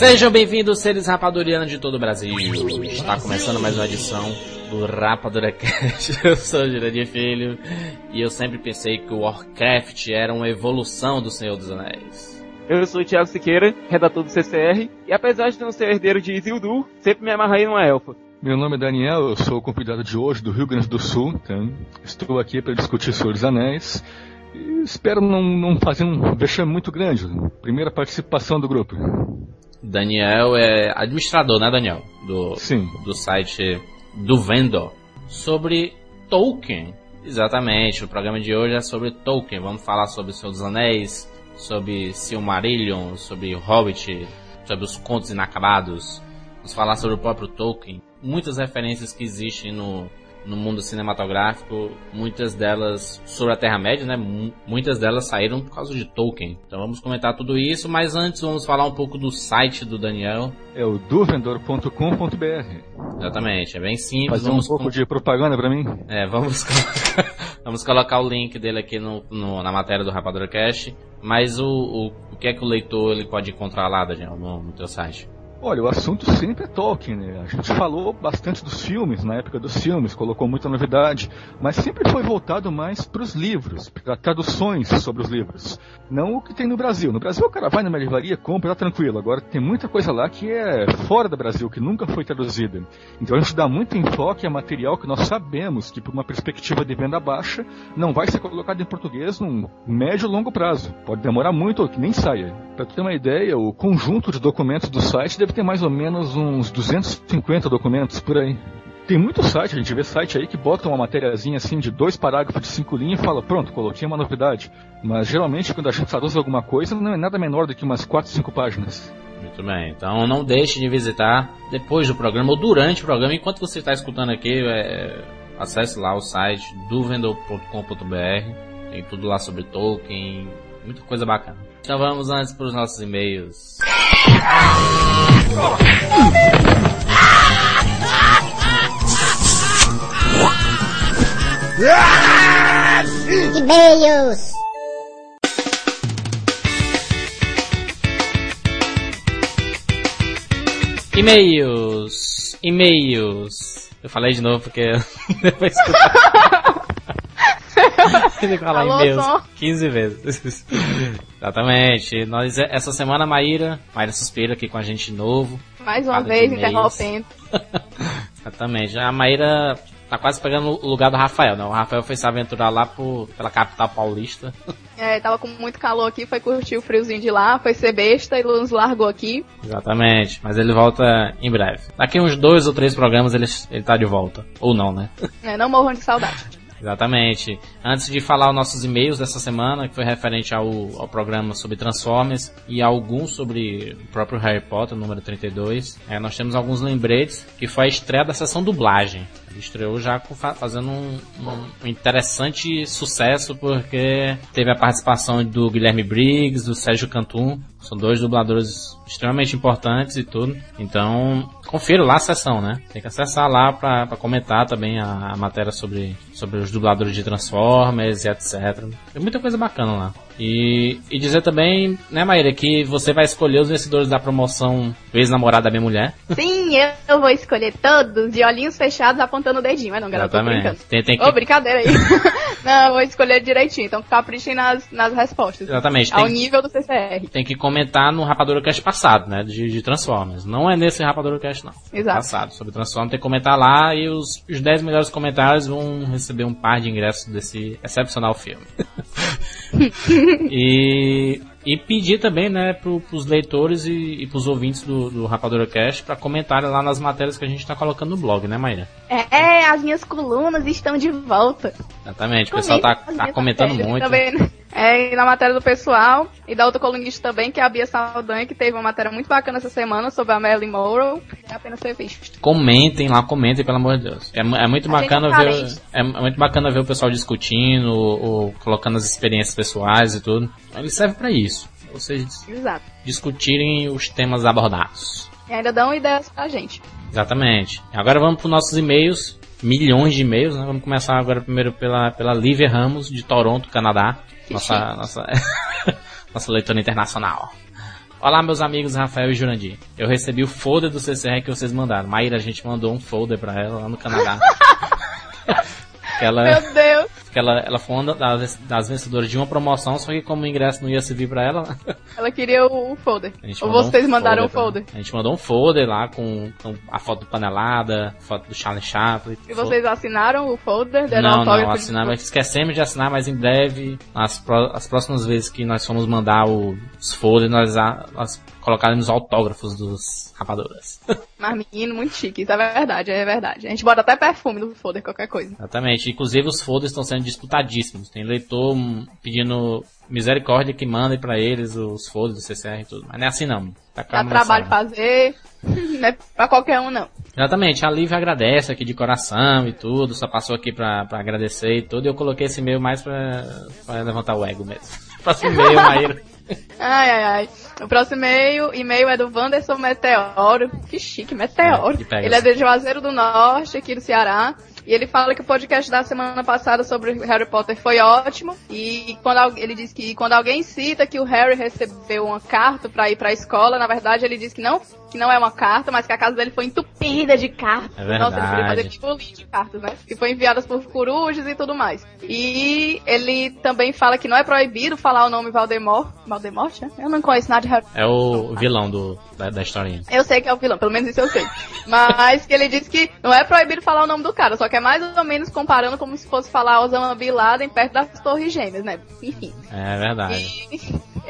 Sejam bem-vindos, seres rapadurianos de todo o Brasil. Está começando mais uma edição do Rapadura Cast. Eu sou o Jurandir Filho e eu sempre pensei que o Warcraft era uma evolução do Senhor dos Anéis. Eu sou o Thiago Siqueira, redator do CCR, e apesar de não ser herdeiro de Isildur, sempre me amarrei numa elfa. Meu nome é Daniel, eu sou o convidado de hoje do Rio Grande do Sul. Então estou aqui para discutir Senhor dos Anéis. E espero não, não fazer um vexame muito grande. Primeira participação do grupo. Daniel é administrador, né, Daniel? Do, Sim. do site do Vendor. Sobre Tolkien. Exatamente, o programa de hoje é sobre Tolkien. Vamos falar sobre Senhor dos Anéis, sobre Silmarillion, sobre Hobbit, sobre os contos inacabados. Vamos falar sobre o próprio Tolkien. Muitas referências que existem no, no mundo cinematográfico, muitas delas sobre a Terra-média, né? M- Muitas delas saíram por causa de Tolkien. Então vamos comentar tudo isso, mas antes vamos falar um pouco do site do Daniel. É o duvendor.com.br. Exatamente, é bem simples. Fazer um vamos pouco com- de propaganda para mim. É, vamos colocar, vamos colocar o link dele aqui no, no- na matéria do Rapadura Cast. Mas o, o, o que é que o leitor ele pode encontrar lá, Daniel, no, no teu site? Olha, o assunto sempre é Tolkien, né? A gente falou bastante dos filmes, na época dos filmes, colocou muita novidade, mas sempre foi voltado mais para os livros, para traduções sobre os livros. Não o que tem no Brasil. No Brasil o cara vai numa livraria, compra, tá tranquilo. Agora tem muita coisa lá que é fora do Brasil, que nunca foi traduzida. Então a gente dá muito enfoque a material que nós sabemos que, por uma perspectiva de venda baixa, não vai ser colocado em português num médio longo prazo. Pode demorar muito ou que nem saia. Para ter uma ideia, o conjunto de documentos do site deve ter mais ou menos uns 250 documentos por aí. Tem muito site, a gente vê site aí que bota uma matériazinha assim de dois parágrafos de cinco linhas e fala, pronto, coloquei uma novidade. Mas geralmente quando a gente traduz alguma coisa não é nada menor do que umas 4, 5 páginas. Muito bem, então não deixe de visitar depois do programa ou durante o programa, enquanto você está escutando aqui, é, acesse lá o site duvendor.com.br, tem tudo lá sobre Tolkien, muita coisa bacana. Então vamos antes para os nossos e-mails. E-mails. E-mails, e-mails. Eu falei de novo porque. Tem que falar Alô, e-mails som. 15 vezes. Exatamente. Nós, essa semana, a Maíra, Maíra Suspira aqui com a gente de novo. Mais uma Fala vez, interrompendo. Exatamente. A Maíra tá quase pegando o lugar do Rafael, né? O Rafael foi se aventurar lá por, pela capital paulista. É, tava com muito calor aqui, foi curtir o friozinho de lá, foi ser besta e nos largou aqui. Exatamente. Mas ele volta em breve. Daqui uns dois ou três programas ele, ele tá de volta. Ou não, né? É, não morram de saudade. Exatamente. Antes de falar os nossos e-mails dessa semana, que foi referente ao, ao programa sobre Transformers e alguns sobre o próprio Harry Potter, número 32, é, nós temos alguns lembretes, que foi a estreia da sessão dublagem. Ele estreou já fazendo um, um- interessante sucesso, porque teve a participação do Guilherme Briggs, do Sérgio Cantum, são dois dubladores extremamente importantes e tudo. Então, confira lá a sessão, né? Tem que acessar lá pra comentar também a, a matéria sobre, sobre os dubladores de Transformers e etc. Tem muita coisa bacana lá. E, e dizer também, né, Maíra, que você vai escolher os vencedores da promoção Ex-Namorada da Minha Mulher. Sim, eu, vou escolher todos de olhinhos fechados apontando o dedinho. Mas não, galera, eu tô brincando. Tem, tem que, Ô, brincadeira aí. não, eu vou escolher direitinho, então caprichem nas, nas respostas. Exatamente, Ao tem- nível do CCR. tem que comentar no Rapadura Cast passado, né? De, de Transformers. Não é nesse Rapadura Cast, não. Exato. Passado. Sobre Transformers tem que comentar lá e os, os 10 melhores comentários vão receber um par de ingressos desse excepcional filme. e, e pedir também, né, pro, pros leitores e, e pros ouvintes do, do Rapadura Cast pra comentarem lá nas matérias que a gente tá colocando no blog, né, Maíra? É, as minhas colunas estão de volta. Exatamente. O pessoal tá, tá comentando muito. Também, né? É, e na matéria do pessoal, e da outra colunista também, que é a Bia Saldanha, que teve uma matéria muito bacana essa semana sobre a Marilyn Monroe. É apenas ser visto. Comentem lá, comentem, pelo amor de Deus. É, é muito A bacana é ver. É, é muito bacana ver o pessoal discutindo, ou, ou colocando as experiências pessoais e tudo. Ele serve pra isso. Vocês Exato. discutirem os temas abordados. E ainda dão ideias pra gente. Exatamente. Agora vamos para os nossos e-mails. Milhões de e-mails, né? Vamos começar agora primeiro pela, pela Lívia Ramos, de Toronto, Canadá. Nossa, nossa, nossa leitora internacional. Olá, meus amigos Rafael e Jurandir. Eu recebi o folder do CCR que vocês mandaram. Maíra, a gente mandou um folder pra ela lá no Canadá. que ela, Meu Deus. que ela, ela foi uma das, das vencedoras de uma promoção, só que como o ingresso não ia servir pra ela, Ela queria o, o folder. Ou vocês um mandaram o pra ela. folder. A gente mandou um folder lá com, com a foto do Panelada, foto do Charlie Chaplin. E vocês assinaram o folder? Deram Não, autógrafo não, de- assinamos, esquecemos de assinar, mas em breve, as, pró- as próximas vezes que nós formos mandar o- os folders, nós, a- nós colocaremos autógrafos dos rapaduras. Mas menino, muito chique. Isso é verdade, é verdade. A gente bota até perfume no folder, qualquer coisa. Exatamente. Inclusive os folders estão sendo disputadíssimos. Tem leitor hum, pedindo misericórdia que mandem pra eles os folders do CCR e tudo. Mas não é assim não. Tá Dá trabalho assada. fazer. Não é pra qualquer um, não. Exatamente, a Lívia agradece aqui de coração e tudo, só passou aqui pra, pra agradecer e tudo, e eu coloquei esse e-mail mais pra, pra levantar o ego mesmo. Próximo e-mail, Maíra. Ai, ai, ai. O próximo e-mail, e-mail é do Wanderson Meteoro. Que chique, Meteoro. É, ele é assim. de Juazeiro do Norte, aqui do Ceará. E ele fala que o podcast da semana passada sobre Harry Potter foi ótimo. E quando ele diz que quando alguém cita que o Harry recebeu uma carta pra ir pra escola, na verdade ele diz que não, que não é uma carta, mas que a casa dele foi entupida de cartas. É Nossa, ele queria verdade. fazer tipo um livro de cartas, né? Que foi enviadas por corujas e tudo mais. E ele também fala que não é proibido falar o nome Valdemort. Valdemort, né? Eu não conheço nada de Harry É o vilão do, da, da historinha. eu sei que é o vilão, pelo menos isso eu sei. Mas que ele disse que não é proibido falar o nome do cara, só que é mais ou menos comparando como se fosse falar Osama Bin Laden perto das Torres Gêmeas, né? Enfim. É verdade. E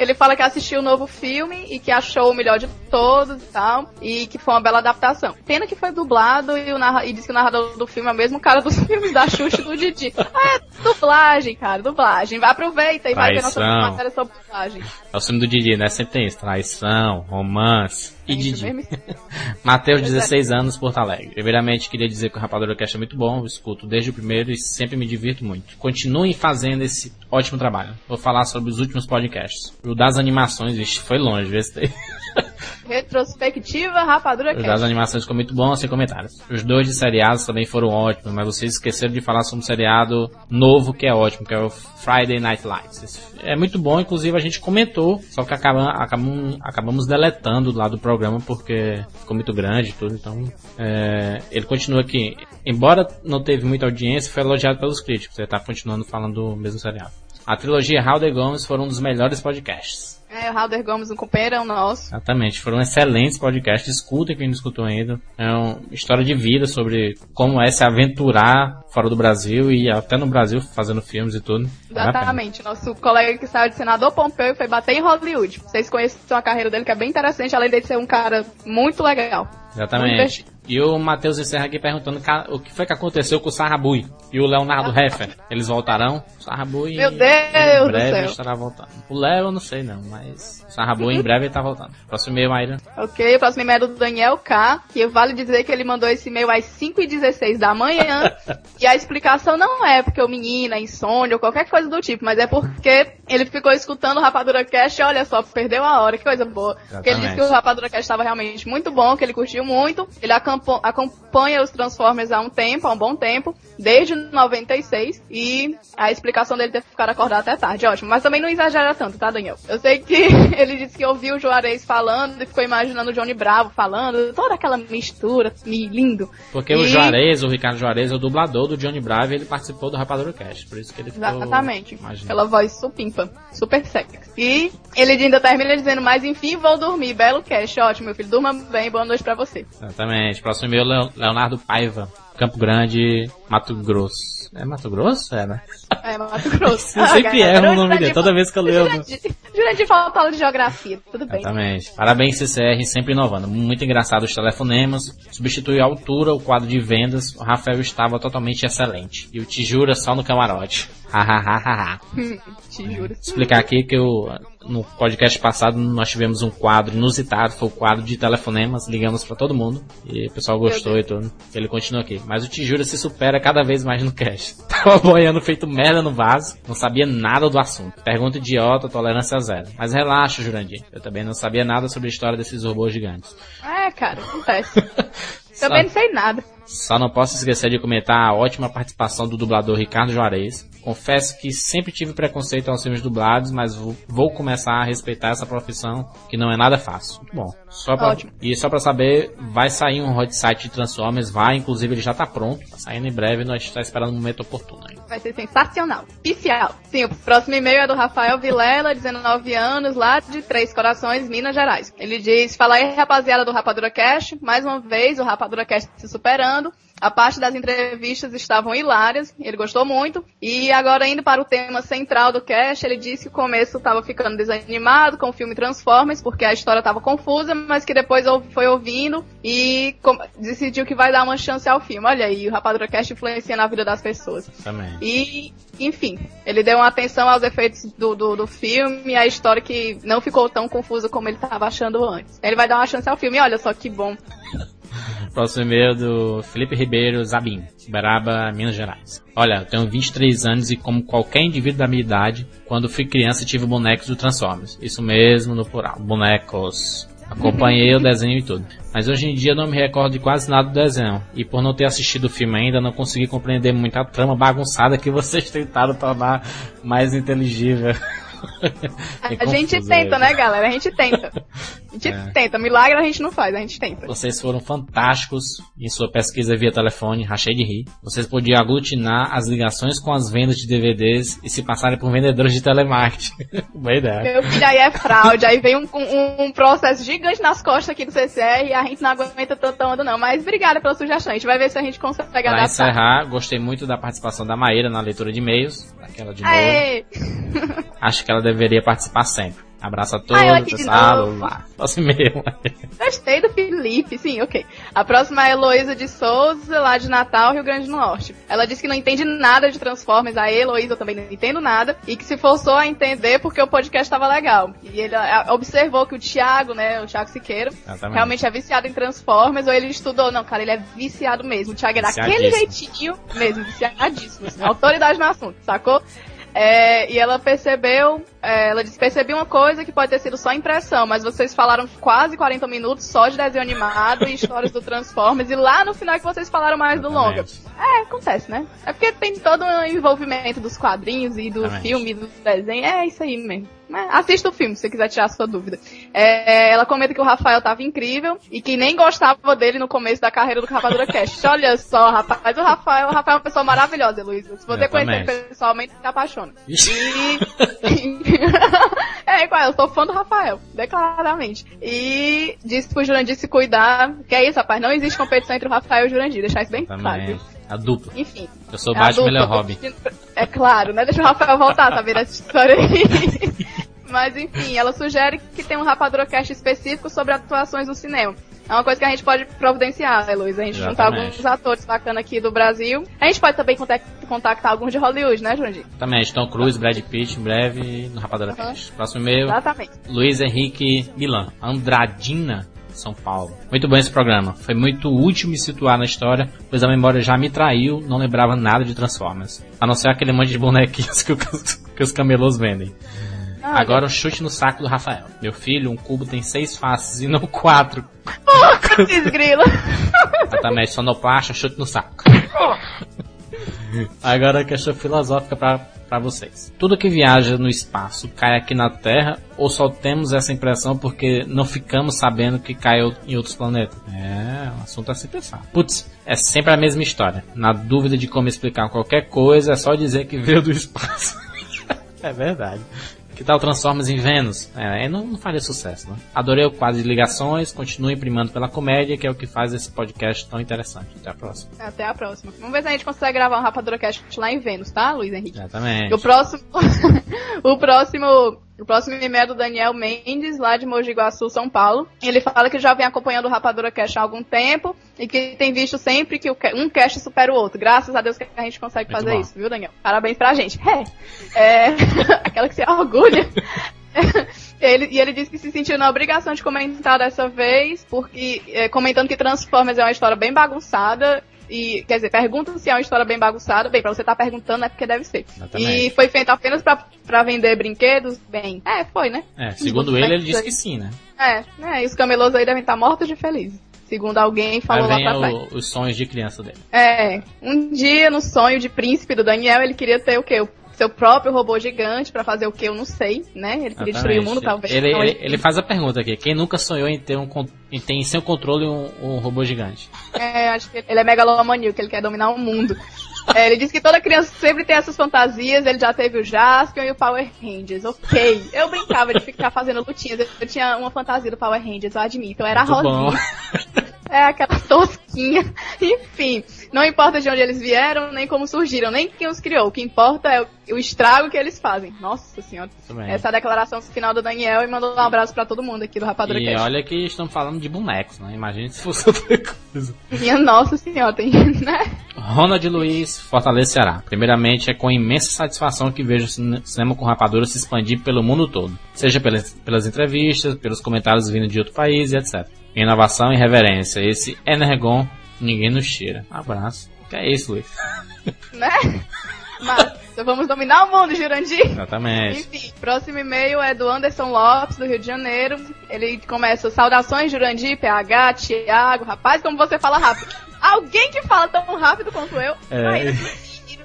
ele fala que assistiu o novo filme e que achou o melhor de todos e tal, e que foi uma bela adaptação. Pena que foi dublado e, o narra... e diz que o narrador do filme é o mesmo cara dos filmes da Xuxa e do Didi. Ah, é dublagem, cara, dublagem. Vai, aproveita e vai ver nossa matéria sobre dublagem. É o filme do Didi, né? Sempre tem isso. Traição, romance e É Didi. Mateus, Pois é. 16 anos, Porto Alegre. Primeiramente, queria dizer que o Rapadura Cast é muito bom, eu escuto desde o primeiro e sempre me divirto muito. Continuem fazendo esse ótimo trabalho. Vou falar sobre os últimos podcasts. O das animações, vixe, foi longe, tem. Retrospectiva Rapadura das Cast. animações ficou muito bom, sem comentários. Os dois de seriados também foram ótimos, mas vocês esqueceram de falar sobre um seriado novo que é ótimo, que é o Friday Night Lights. É muito bom, inclusive a gente comentou, só que acaba, acabamos, acabamos deletando lá do programa porque ficou muito grande e tudo, então é, ele continua aqui. Embora não teve muita audiência, foi elogiado pelos críticos, ele tá continuando falando do mesmo seriado. A trilogia How the Gomes foram um dos melhores podcasts. É, o Halder Gomes, um companheirão nosso. Exatamente, foram excelentes podcasts. Escutem quem não escutou ainda. É uma história de vida sobre como é se aventurar fora do Brasil e até no Brasil fazendo filmes e tudo. Exatamente. Nosso colega que saiu de senador Pompeu e foi bater em Hollywood. Vocês conhecem a carreira dele, que é bem interessante, além de ser um cara muito legal. Exatamente. E o Matheus encerra aqui perguntando o que foi que aconteceu com o Sarrabui e o Leonardo Heffer. Eles voltarão? O Sarrabui Meu Deus em breve estará voltando. O Léo eu não sei não, mas o Sarrabui em breve ele tá voltando. Próximo e-mail, Mayra. Ok, o próximo e-mail é do Daniel K, que vale dizer que ele mandou esse e-mail às 5h16 da manhã. e a explicação não é porque o menino é insônia ou qualquer coisa do tipo, mas é porque ele ficou escutando o Rapadura Cast e olha só, perdeu a hora, que coisa boa. Porque ele disse que o Rapadura Cast estava realmente muito bom, que ele curtiu muito. Ele acompanha os Transformers há um tempo, há um bom tempo, desde 96. E a explicação dele ter ficado acordado até tarde, ótimo. Mas também não exagera tanto, tá, Daniel? Eu sei que ele disse que ouviu o Juarez falando e ficou imaginando o Johnny Bravo falando, toda aquela mistura, lindo. Porque o E- Juarez, o Ricardo Juarez, é o dublador do Johnny Bravo e ele participou do Rapadura Cast. Por isso que ele ficou... Exatamente. imaginando. Aquela voz supimpa, super sexy. E ele ainda termina dizendo, mas enfim, vou dormir. Belo cast, ótimo, meu filho. Durma bem, boa noite pra você. Exatamente. Próximo e-mail, Leo- Leonardo Paiva. Campo Grande, Mato Grosso. É Mato Grosso? É, né? É, Mato Grosso. Eu sempre Ah, erro o nome dele, toda vez que eu leio. Jurandir falta aula de geografia, tudo bem. Exatamente. Parabéns, CCR, sempre inovando. Muito engraçado os telefonemas. Substituiu a altura, o quadro de vendas. O Rafael estava totalmente excelente. E o Tijura só no camarote. Te juro. explicar aqui que eu, no podcast passado nós tivemos um quadro inusitado, foi o quadro de telefonemas, ligamos pra todo mundo e o pessoal gostou e tudo. Ele continua aqui. Mas o Tijura se supera cada vez mais no cast. Tava boiando feito merda no vaso, não sabia nada do assunto. Pergunta idiota, tolerância zero. Mas relaxa, Jurandir. Eu também não sabia nada sobre a história desses robôs gigantes. É, cara, acontece. Também não sei nada. Só não posso esquecer de comentar a ótima participação do dublador Ricardo Juarez. Confesso que sempre tive preconceito aos filmes dublados, mas vou, começar a respeitar essa profissão, que não é nada fácil. Muito bom. Só pra, Ótimo. e só pra saber, vai sair um hot site de Transformers, vai, inclusive ele já tá pronto, tá saindo em breve, nós está esperando o momento oportuno aí. Vai ser sensacional. Oficial. Sim, o próximo e-mail é do Rafael Vilela, 19 anos, lá de Três Corações, Minas Gerais. Ele diz, fala aí rapaziada do Rapadura Cast, mais uma vez o Rapadura Cast se superando. A parte das entrevistas estavam hilárias, ele gostou muito. E agora indo para o tema central do cast, ele disse que o começo estava ficando desanimado com o filme Transformers, porque a história estava confusa, mas que depois foi ouvindo e decidiu que vai dar uma chance ao filme. Olha aí, o Rapadura Cast influencia na vida das pessoas. Também. E, enfim, ele deu uma atenção aos efeitos do, do, do filme e a história que não ficou tão confusa como ele estava achando antes. Ele vai dar uma chance ao filme, olha só que bom. Próximo e-mail do Felipe Ribeiro Zabim, Beraba, Minas Gerais. Olha, eu tenho 23 anos e como qualquer indivíduo da minha idade, quando fui criança tive bonecos do Transformers. Isso mesmo no plural, bonecos. Acompanhei o desenho e tudo. Mas hoje em dia não me recordo de quase nada do desenho. E por não ter assistido o filme ainda, não consegui compreender muito a trama bagunçada que vocês tentaram tornar mais inteligível. A gente tenta, né, galera? A gente tenta. A gente É. tenta. Milagre a gente não faz, a gente tenta. Vocês foram fantásticos em sua pesquisa via telefone, rachei de rir. Vocês podiam aglutinar as ligações com as vendas de DVDs e se passarem por vendedores de telemarketing. Boa ideia. Meu filho aí é fraude, aí vem um, um, um processo gigante nas costas aqui do CCR e a gente não aguenta tanto onda não. Mas obrigada pela sugestão, a gente vai ver se a gente consegue Pra adaptar. encerrar, gostei muito da participação da Maíra na leitura de e-mails, daquela de novo. Acho que ela deveria participar sempre. Abraço a todos, Ah, aqui de pessoal. Lá. E-mail. Gostei do Felipe, sim, ok. A próxima é a Heloísa de Souza, lá de Natal, Rio Grande do Norte. Ela disse que não entende nada de Transformers, a Heloísa também não entendo nada, e que se forçou a entender porque o podcast estava legal. E ele observou que o Thiago, né, o Thiago Exatamente. realmente é viciado em Transformers, ou ele estudou, não, cara, ele é viciado mesmo. O Thiago é daquele jeitinho mesmo, viciadíssimo, assim, autoridade no assunto, sacou? É, e ela percebeu, ela disse, percebi uma coisa que pode ter sido só impressão, mas vocês falaram quase 40 minutos só de desenho animado e histórias do Transformers, e lá no final é que vocês falaram mais do longa. É, acontece, né? É porque tem todo o envolvimento dos quadrinhos e do Exatamente. filme, do desenho, é isso aí mesmo. Mas assista o filme, se você quiser tirar a sua dúvida. É, ela comenta que o Rafael tava incrível e que nem gostava dele no começo da carreira do Rapadura Cast. Olha só, rapaz, o Rafael, o Rafael é uma pessoa maravilhosa, Luísa. Se você conhecer Exatamente. pessoalmente, se apaixona. E... é, igual, eu sou fã do Rafael, declaradamente. E disse pro Jurandir se cuidar. Que é isso, rapaz, não existe competição entre o Rafael e o Jurandir, deixar isso bem claro. Também. viu? A dupla. Enfim. Eu sou o É Batman, é tô pedindo- É claro, né? Deixa o Rafael voltar, tá vendo essa história aí. Mas enfim, ela sugere que tem um Rapadurocast específico sobre atuações no cinema. É uma coisa que a gente pode providenciar, né, Luiz? A gente juntar alguns atores bacanas aqui do Brasil. A gente pode também contact- contactar alguns de Hollywood, né, Jurandir? Também, Tom Cruise, Brad Pitt, em breve, no Rapadura Aham. Cast. Próximo e-mail. Exatamente. Luiz Henrique Milan, Andradina, São Paulo. Muito bom esse programa. Foi muito útil me situar na história, pois a memória já me traiu, não lembrava nada de Transformers. A não ser aquele monte de bonequinhos que, os- que os camelôs vendem. Ah, Agora um chute no saco do Rafael. Meu filho, um cubo tem seis faces e não quatro. Desgrila. Exatamente, sonoplasta, chute no saco. Agora a questão filosófica pra, pra vocês. Tudo que viaja no espaço cai aqui na Terra ou só temos essa impressão porque não ficamos sabendo que caiu em outros planetas? É, o assunto é se pensar. Putz, é sempre a mesma história. Na dúvida de como explicar qualquer coisa, é só dizer que veio do espaço. é verdade. Que tal Transformers em Vênus? É, aí não, não faria sucesso, né? Adorei o quadro de ligações, continue primando pela comédia, que é o que faz esse podcast tão interessante. Até a próxima. Até a próxima. Vamos ver se a gente consegue gravar um Rapadurocast lá em Vênus, tá, Luiz Henrique? Exatamente. O próximo, o próximo, o próximo e-mail é do Daniel Mendes, lá de Mogi Guaçu, São Paulo. Ele fala que já vem acompanhando o Rapadura Cast há algum tempo e que tem visto sempre que um cast supera o outro. Graças a Deus que a gente consegue Muito fazer bom. isso, viu, Daniel? Parabéns pra gente. É, é aquela que se orgulha. Ele, e ele disse que se sentiu na obrigação de comentar dessa vez, porque é, comentando que Transformers é uma história bem bagunçada. E, quer dizer, pergunta se é uma história bem bagunçada. Bem, pra você estar perguntando é porque deve ser. Exatamente. E foi feito apenas pra, pra vender brinquedos? Bem, é, foi, né? É, segundo ele, ele disse que sim, né? É, né? E os camelôs aí devem estar mortos de felizes. segundo alguém falou lá pra trás. o- os sonhos de criança dele. É, um dia no sonho de príncipe do Daniel, ele queria ter o quê? O seu próprio robô gigante pra fazer o que eu não sei, né? Ele queria destruir o mundo, talvez. Ele, Não, ele, ele faz a pergunta aqui: quem nunca sonhou em ter um em ter em seu controle um, um robô gigante? É, acho que ele é megalomaníaco, ele quer dominar o mundo. É, ele diz que toda criança sempre tem essas fantasias, ele já teve o Jaspion e o Power Rangers, ok. Eu brincava de ficar fazendo lutinhas, eu tinha uma fantasia do Power Rangers, eu admito, eu era Muito bom. rosinha. É, aquela tosquinha. Enfim, não importa de onde eles vieram, nem como surgiram, nem quem os criou. O que importa é o, estrago que eles fazem. Nossa senhora. Essa é a declaração final do Daniel e mandou um abraço pra todo mundo aqui do Rapadura E Cast. olha que estamos falando de bonecos, né? Imagina se fosse outra coisa. Minha nossa senhora, tem, né? Ronald Luiz, Fortaleza, Ceará. Primeiramente, é com imensa satisfação que vejo o cine- cinema com rapadura se expandir pelo mundo todo. Seja pelas, pelas entrevistas, pelos comentários vindo de outro país e etc. Inovação e reverência. Esse Energon, ninguém nos tira. Abraço. Que é isso, Luiz? né? Mas vamos dominar o mundo, Jurandir. Exatamente. Enfim, próximo e-mail é do Anderson Lopes, do Rio de Janeiro. Ele começa, saudações, Jurandir, PH, Thiago, rapaz, como você fala rápido. Alguém que fala tão rápido quanto eu. É. Ai,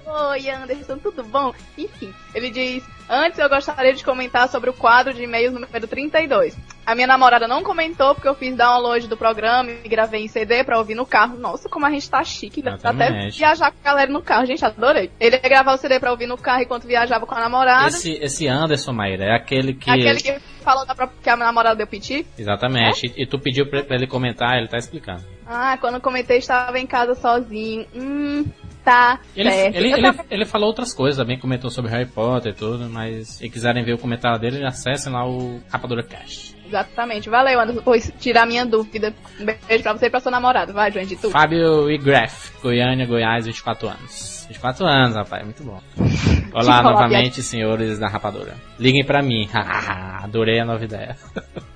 Oi, Anderson, tudo bom? Enfim, ele diz: Antes eu gostaria de comentar sobre o quadro de e-mails número 32. A minha namorada não comentou porque eu fiz download do programa e gravei em CD pra ouvir no carro. Nossa, como a gente tá chique, dá até viajar com a galera no carro, gente, adorei. Ele ia gravar o CD pra ouvir no carro enquanto viajava com a namorada. Esse, esse Anderson, Maíra, é aquele que... Aquele que falou da própria, que a namorada deu piti. Exatamente. E, e tu pediu pra, ele comentar, ele tá explicando. Ah, quando eu comentei estava em casa sozinho. Hum, tá Ele, certo. ele, ele, ele falou outras coisas também, comentou sobre Harry Potter e tudo, mas se quiserem ver o comentário dele, acessem lá o Rapadura Cast. Exatamente. Valeu, Anderson, por tirar minha dúvida. Um beijo pra você e pra sua namorada. Vai, João, de tudo. Fábio Igraf, Goiânia, Goiás, 24 anos. 24 anos, rapaz, muito bom. Olá Olá, novamente, senhores da Rapadura. Liguem pra mim, adorei a nova ideia.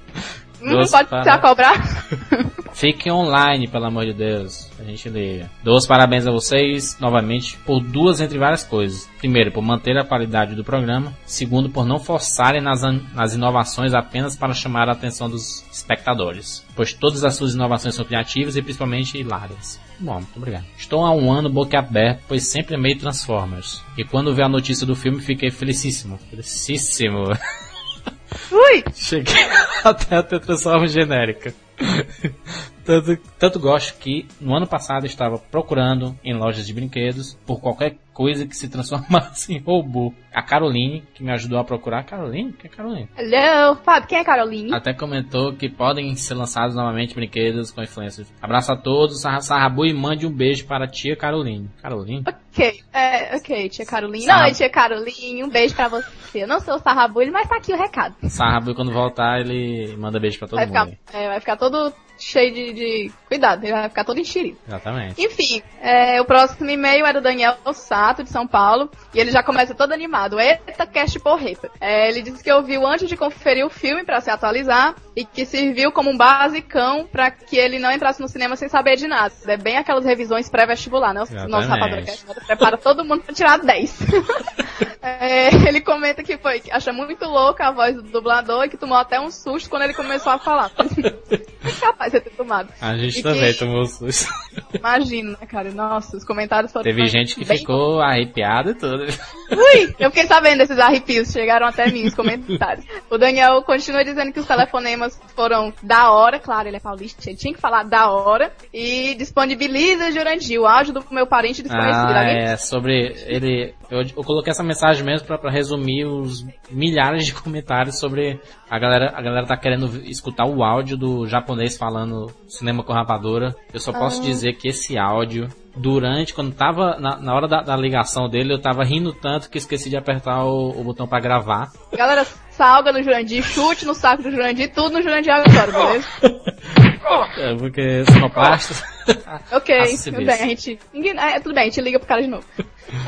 Doce pode para- cobrar? Fiquem online, pelo amor de Deus. A gente liga. Dou os parabéns a vocês, novamente, por duas entre várias coisas. Primeiro, por manter a qualidade do programa. Segundo, por não forçarem nas, nas inovações apenas para chamar a atenção dos espectadores. Pois todas as suas inovações são criativas e principalmente hilárias. Bom, muito obrigado. Estou há um ano boca aberta, pois sempre amei Transformers. E quando vi a notícia do filme, fiquei felicíssimo. Felicíssimo. Ui! Cheguei até a Transformers genérica. Tanto, tanto gosto que no ano passado estava procurando em lojas de brinquedos por qualquer coisa que se transformasse em robô. A Caroline, que me ajudou a procurar. Caroline? Que é Caroline? Hello, Fábio, quem é Caroline? Até comentou que podem ser lançados novamente brinquedos com influências. Abraço a todos, Sarra- Sarrabu e mande um beijo para a tia Caroline. Caroline? Ok, é, ok, tia Caroline. Sarra- Não, tia Caroline, um beijo pra você. Eu não sou o Sarrabulho, mas tá aqui o recado. Sarrabu, quando voltar, ele manda beijo para todo Vai mundo. ficar, é, vai ficar todo cheio de, de- Cuidado, ele vai ficar todo enxerido. Exatamente. Enfim, é, o próximo e-mail é do Daniel Sato, de São Paulo, e ele já começa todo animado. Eita, cast porreta. É, ele disse que ouviu antes de conferir o filme pra se atualizar e que serviu como um basicão pra que ele não entrasse no cinema sem saber de nada. É bem aquelas revisões pré-vestibular, né? O nosso rapador prepara todo mundo pra tirar 10. É, ele comenta que foi, que acha muito louca a voz do dublador e que tomou até um susto quando ele começou a falar. É capaz de ter tomado. A gente E também que- tomou susto. Imagina, né, cara? Nossa, os comentários foram. Teve gente que bem- ficou arrepiada e tudo. Ui! Eu fiquei sabendo desses arrepios, chegaram até mim os comentários. O Daniel continua dizendo que os telefonemas foram da hora, claro, ele é paulista, ele tinha que falar da hora. E disponibiliza, Jurandir, o áudio do meu parente desconhecido. Ah, é, sobre ele. Eu, eu coloquei essa mensagem mesmo pra, pra resumir os milhares de comentários sobre a galera. A galera tá querendo escutar o áudio do japonês falando cinema com rapadura. Eu só posso Ah. dizer que esse áudio, durante, quando tava na, na hora da, da ligação dele, eu tava rindo tanto que esqueci de apertar o, o botão pra gravar. Galera, salga no Jurandir, chute no saco do Jurandir, tudo no Jurandir agora, beleza? É, porque sonoplasta. Ok, Faça tudo bem, a gente. Ninguém, é, tudo bem, a gente liga pro cara de novo.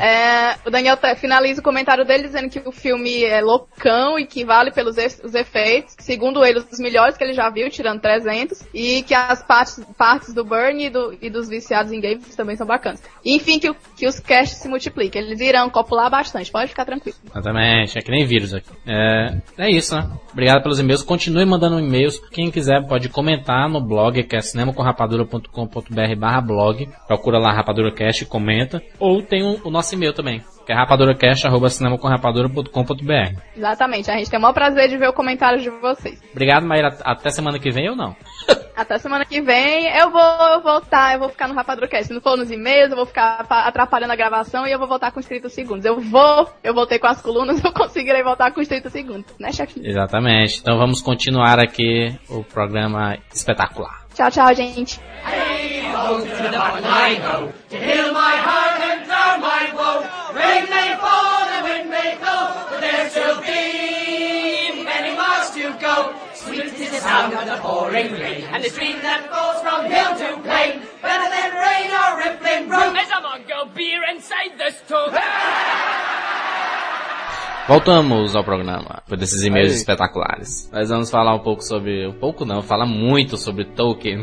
É, o Daniel finaliza o comentário dele dizendo que o filme é loucão e que vale pelos os efeitos. Segundo ele, os melhores que ele já viu, tirando 300. E que as partes, partes do Burn e, do, e dos viciados em games também são bacanas. E, enfim, que, que os casts se multipliquem. Eles irão copular bastante, pode ficar tranquilo. Exatamente, é que nem vírus aqui. É, é isso, né? Obrigado pelos e-mails. Continue mandando e-mails. Quem quiser pode comentar no blog, que é cinemacomrapadura.com.br barra blog. Procura lá Rapadura Cast e comenta. Ou tem o nosso e-mail também, que é rapaduracast.cinemacomrapadura.com.br. Exatamente, a gente tem o maior prazer de ver o comentário de vocês. Obrigado, Maíra. Até semana que vem ou não? Até semana que vem eu vou voltar, eu vou ficar no Rapaduracast. Se não for nos e-mails, eu vou ficar atrapalhando a gravação e eu vou voltar com os 30 segundos. Eu vou, eu voltei com as colunas, eu conseguirei voltar com os 30 segundos, né, chefinho? Exatamente. Então vamos continuar aqui o programa espetacular. Tchau, tchau, gente. Rain may fall, the wind may blow, but there shall be many miles to go. Sweet is the sound of the pouring rain, and the stream that flows from hill to plain. Better than rain or rippling brook. As I'm on go beer inside this tub. Voltamos ao programa, por desses e-mails espetaculares. Nós vamos falar um pouco sobre. Um pouco não, falar muito sobre Tolkien.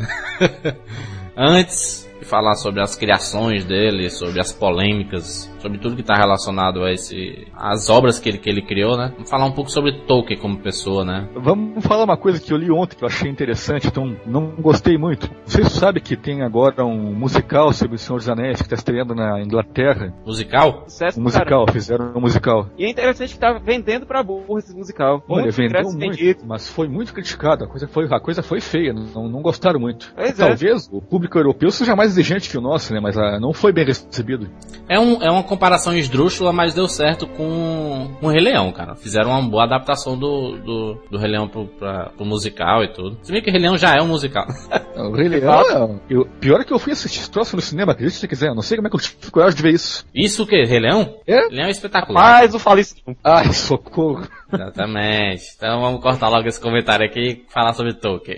Antes, falar sobre as criações dele, sobre as polêmicas, sobre tudo que está relacionado a esse, as obras que ele, que ele criou, né? Vamos falar um pouco sobre Tolkien como pessoa, né? Vamos falar uma coisa que eu li ontem que eu achei interessante, então não gostei muito. Vocês sabem que tem agora um musical sobre o Senhor dos Anéis que está estreando na Inglaterra? Musical? Sucesso, um musical, cara. fizeram um musical. E é interessante que tá vendendo pra burro esse musical. Olha, muito vendeu muito, vendido. mas foi muito criticado. A coisa foi, a coisa foi feia, não, não gostaram muito. Pois é. Talvez é. o público europeu seja mais exigente que o nosso, né? Mas ah, não foi bem recebido. É, um, é uma comparação esdrúxula, mas deu certo com o Rei Leão, cara. Fizeram uma boa adaptação do, do, do Rei Leão pro, pra, pro musical e tudo. Se bem que o Rei Leão já é um musical. o Rei Leão, eu, pior é que eu fui assistir esse troço no cinema, acredite se quiser. Eu não sei como é que eu tive coragem de ver isso. Isso o quê? Rei Leão? É? Rei Leão é espetacular. Mas o falo isso. Ai, socorro. Exatamente. Então vamos cortar logo esse comentário aqui e falar sobre Tolkien.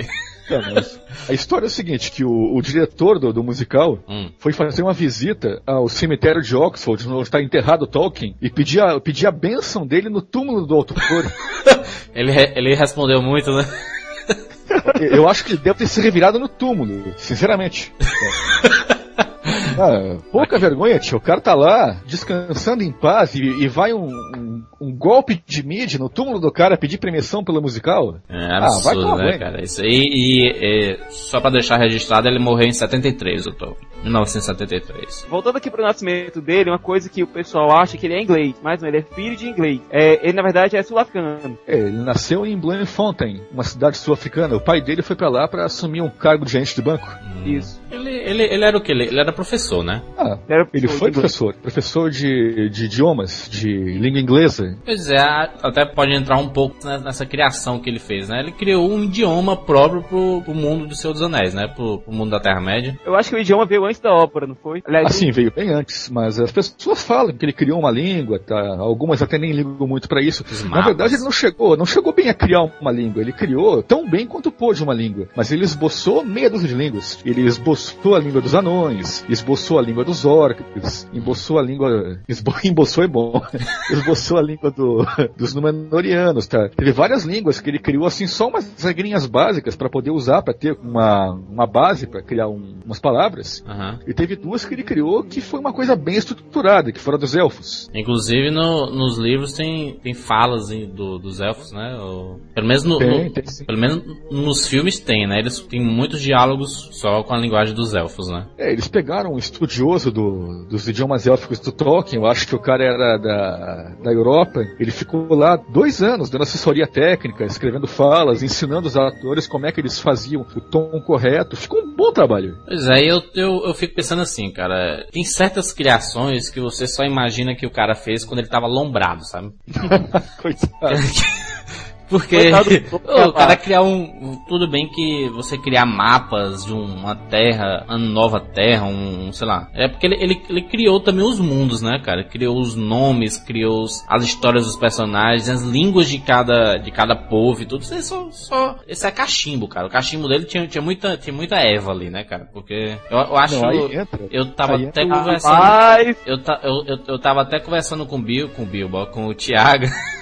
A história é o seguinte, que o, o diretor do, do musical hum. foi fazer uma visita ao cemitério de Oxford, onde está enterrado Tolkien, e pedir a, pedir a bênção dele no túmulo do autor. ele, ele respondeu muito, né? Eu acho que ele deve ter se revirado no túmulo, sinceramente. Ah, pouca vergonha, tio. O cara tá lá, descansando em paz, e, e vai um, um, um, golpe de mídia no túmulo do cara pedir premiação pela musical. É absurdo, ah, vai né, cara? Isso aí, e, e, só pra deixar registrado, ele morreu em 73, eu tô. 1973. Voltando aqui pro nascimento dele, uma coisa que o pessoal acha que ele é inglês, mas não, ele é filho de inglês. É, ele, na verdade, é sul-africano. É, ele nasceu em Bloemfontein, uma cidade sul-africana. O pai dele foi para lá para assumir um cargo de gerente de banco. Hum. Isso. Ele, ele, ele era o que? Ele, ele era professor, né? Ah, ele, ele foi professor. Professor de, de idiomas, de língua inglesa. Pois é, até pode entrar um pouco nessa criação que ele fez, né? Ele criou um idioma próprio pro, pro mundo do Senhor dos Anéis, né? Pro, pro mundo da Terra-média. Eu acho que o idioma veio antes da ópera, não foi? Aliás, assim, veio bem antes, mas as pessoas falam que ele criou uma língua, tá? Algumas até nem ligam muito para isso. Na verdade, ele não chegou, não chegou bem a criar uma língua. Ele criou tão bem quanto pôde uma língua, mas ele esboçou meia dúzia de línguas. Ele esboçou a língua dos anões, esboçou a língua dos orcs, esboçou a língua, esbo, emboçou é bom, esboçou a língua do, dos Númenóreanos, tá? Teve várias línguas que ele criou assim só umas regrinhas básicas para poder usar para ter uma, uma base para criar um, umas palavras. Uhum. E teve duas que ele criou que foi uma coisa bem estruturada, que foram dos elfos. Inclusive no, nos livros tem, tem falas do, dos elfos, né? Ou, pelo menos no, tem, no, tem, pelo menos nos filmes tem, né? Eles têm muitos diálogos só com a linguagem dos elfos, né? É, eles pegaram estudioso do, dos idiomas élficos do Tolkien, eu acho que o cara era da, da Europa, ele ficou lá dois anos dando assessoria técnica, escrevendo falas, ensinando os atores como é que eles faziam o tom correto. Ficou um bom trabalho. Pois é, eu, eu, eu fico pensando assim, cara, tem certas criações que você só imagina que o cara fez quando ele tava lombrado, sabe? Coitado. Porque o cara criar um. Tudo bem que você criar mapas de uma terra, uma nova terra, um. sei lá. É porque ele, ele, ele criou também os mundos, né, cara? Criou os nomes, criou os, as histórias dos personagens, as línguas de cada, de cada povo e tudo. Isso é só, só. Esse é cachimbo, cara. O cachimbo dele tinha, tinha, muita, tinha muita Eva ali, né, cara? Porque eu, eu acho. Não, eu tava aí até conversando. Eu, eu, eu, eu tava até conversando com o Bill, com o Bilbo, com o Thiago.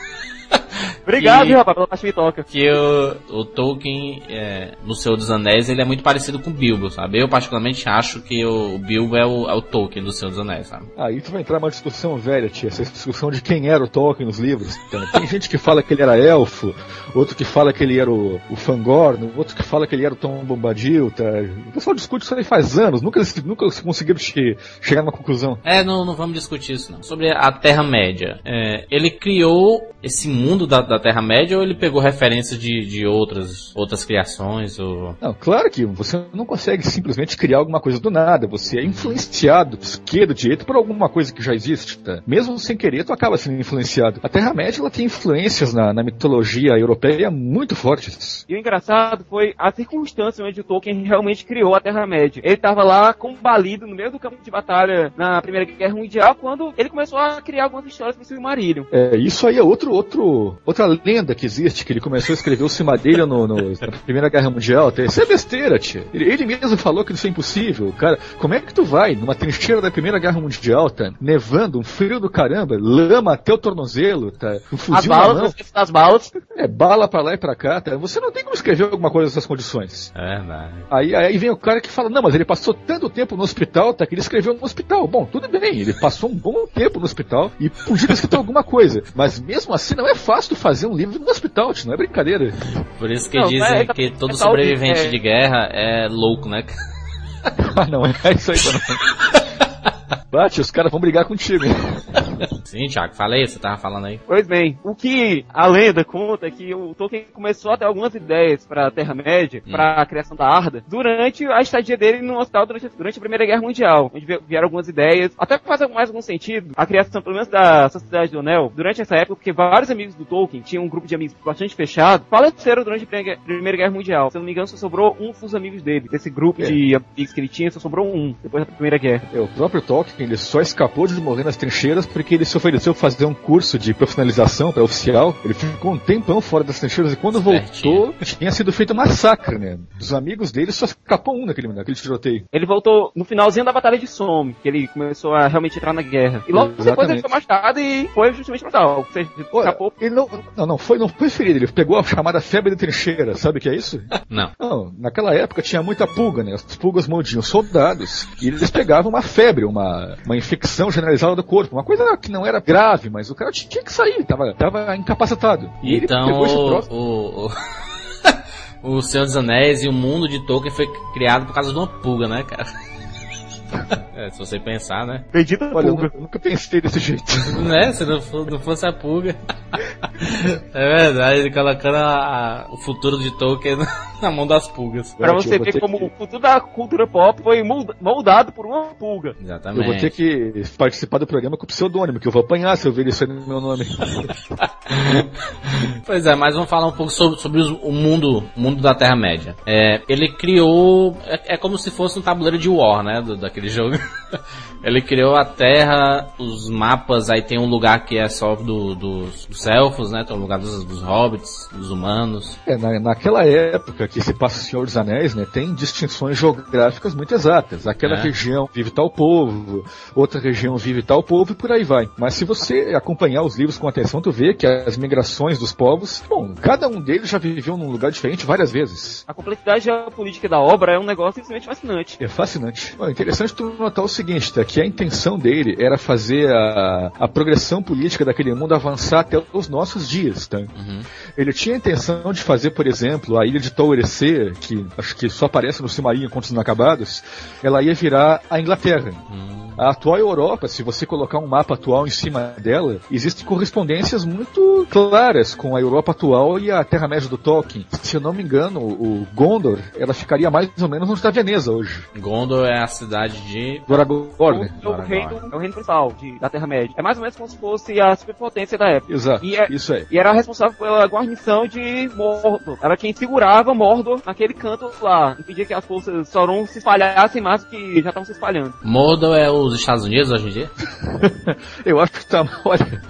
Obrigado, que, rapaz, pela parte toca. Que o, o Tolkien, é, no Senhor dos Anéis, ele é muito parecido com o Bilbo, sabe? Eu particularmente acho que o, o Bilbo é o, é o Tolkien do Senhor dos Anéis, sabe? Aí tu vai entrar numa discussão velha, tia, essa discussão de quem era o Tolkien nos livros. Então, tem gente que fala que ele era elfo, outro que fala que ele era o, o Fangorn, outro que fala que ele era o Tom Bombadil, tá? O pessoal discute isso aí faz anos, nunca, nunca conseguiram che chegar numa conclusão. É, não, não vamos discutir isso não. Sobre a Terra-média. É, ele criou esse mundo da, da Terra-média ou ele pegou referências de, de outras, outras criações? Ou... Não, claro que você não consegue simplesmente criar alguma coisa do nada. Você é influenciado do esquerdo, direito, por alguma coisa que já existe. Tá? Mesmo sem querer, tu acaba sendo influenciado. A Terra-média ela tem influências na, na mitologia europeia muito fortes. E o engraçado foi a circunstância onde o Tolkien realmente criou a Terra-média. Ele estava lá combalido no meio do campo de batalha na Primeira Guerra Mundial quando ele começou a criar algumas histórias para o Silmarillion. É, isso aí é outro, outro, outra lenda que existe, que ele começou a escrever o Cimadelha no, no, na Primeira Guerra Mundial. Isso é besteira, tia. Ele, ele, mesmo falou que isso é impossível. Cara, como é que tu vai numa trincheira da Primeira Guerra Mundial, tá? Nevando, um frio do caramba, lama até o tornozelo, tá? Um fuzil as balas, as balas. É, bala pra lá e pra cá, tá? Você não tem como escrever alguma coisa nessas condições. É, vai. Aí, aí vem o cara que fala, não, mas ele passou tanto tempo no hospital, tá? Que ele escreveu no hospital. Bom, tudo bem, ele passou um bom tempo no hospital e podia ter escrito alguma coisa. Mas mesmo assim não é fácil fazer um livro no hospital, não é brincadeira. Por isso que não, dizem é, que todo é sobrevivente de, de guerra é louco, né? ah, não, é isso aí não. Bate, os caras vão brigar contigo. Sim, Thiago, falei, você tava falando aí. Pois bem, o que a lenda conta é que o Tolkien começou a ter algumas ideias para a Terra-média, hum. para a criação da Arda, durante a estadia dele no hospital durante, durante a Primeira Guerra Mundial, onde vieram algumas ideias, até faz mais algum sentido, a criação, pelo menos, da Sociedade do Anel, durante essa época, porque vários amigos do Tolkien, tinham um grupo de amigos bastante fechado, faleceram durante a Primeira Guerra Mundial. Se eu não me engano, só sobrou um dos amigos dele. Desse grupo é. de amigos que ele tinha, só sobrou um, depois da Primeira Guerra. É, o próprio Tolkien, ele só escapou de morrer nas trincheiras porque ele se ofereceu fazer um curso de profissionalização para oficial. Ele ficou um tempão fora das trincheiras e quando voltou, tinha sido feito um massacre, né? Dos amigos dele só escapou um naquele, naquele tiroteio. Ele voltou no finalzinho da Batalha de Somme, que ele começou a realmente entrar na guerra. E logo Exatamente. depois ele foi machado e foi justamente pra tal. Escapou. Ele não, não, não, foi, não foi ferido, ele pegou a chamada febre de trincheira, sabe o que é isso? Não. Não, naquela época tinha muita pulga, né? As pulgas mordiam soldados e eles pegavam uma febre, uma, uma infecção generalizada do corpo, uma coisa que não era grave, mas o cara tinha que sair, tava, tava incapacitado. E então, ele o, o, o... o Senhor dos Anéis e o mundo de Tolkien foi criado por causa de uma pulga, né, cara? É, se você pensar, né? Bendita Olha, pulga. Eu nunca pensei desse jeito. Né? Se não, for, não fosse a pulga. É verdade, colocando a, a, o futuro de Tolkien na mão das pulgas. Pra você ver como que... o futuro da cultura pop foi moldado por uma pulga. Exatamente. Eu vou ter que participar do programa com pseudônimo, que eu vou apanhar se eu ver isso aí no meu nome. pois é, mas vamos falar um pouco sobre, sobre o mundo, o mundo da Terra-média. É, ele criou. É, é, como se fosse um tabuleiro de War, né? Do, daquele jogo. Ele criou a Terra, os mapas, aí tem um lugar que é só do, dos, dos elfos, né? Tem um lugar dos, dos hobbits, dos humanos. É, na, naquela época que se passa o Senhor dos Anéis, né? Tem distinções geográficas muito exatas. Aquela é. região vive tal povo, outra região vive tal povo e por aí vai. Mas se você acompanhar os livros com atenção, tu vê que as migrações dos povos, bom, cada um deles já viveu num lugar diferente várias vezes. A complexidade geopolítica da obra é um negócio simplesmente fascinante. É fascinante. Bom, interessante tu notar o seguinte, tá? que a intenção dele era fazer a, a progressão política daquele mundo avançar até os nossos dias. Tá? Uhum. Ele tinha a intenção de fazer, por exemplo, a ilha de Taurecê, que acho que só aparece no Cimarinho Contos Inacabados, ela ia virar a Inglaterra. Uhum. A atual Europa, se você colocar um mapa atual em cima dela, existem correspondências muito claras com a Europa atual e a Terra-média do Tolkien. Se eu não me engano, o Gondor, ela ficaria mais ou menos onde está Veneza hoje. Gondor é a cidade de... Do Aragorn. É o, reino, é o reino principal de, da Terra-média. É mais ou menos como se fosse a superpotência da época. Exato. E é, Isso aí. E era responsável pela guarnição de Mordor. Era quem segurava Mordor naquele canto lá. Impedia que as forças Sauron se espalhassem mais do que já estavam se espalhando. Mordor é os Estados Unidos hoje em dia? Eu acho que tá, olha,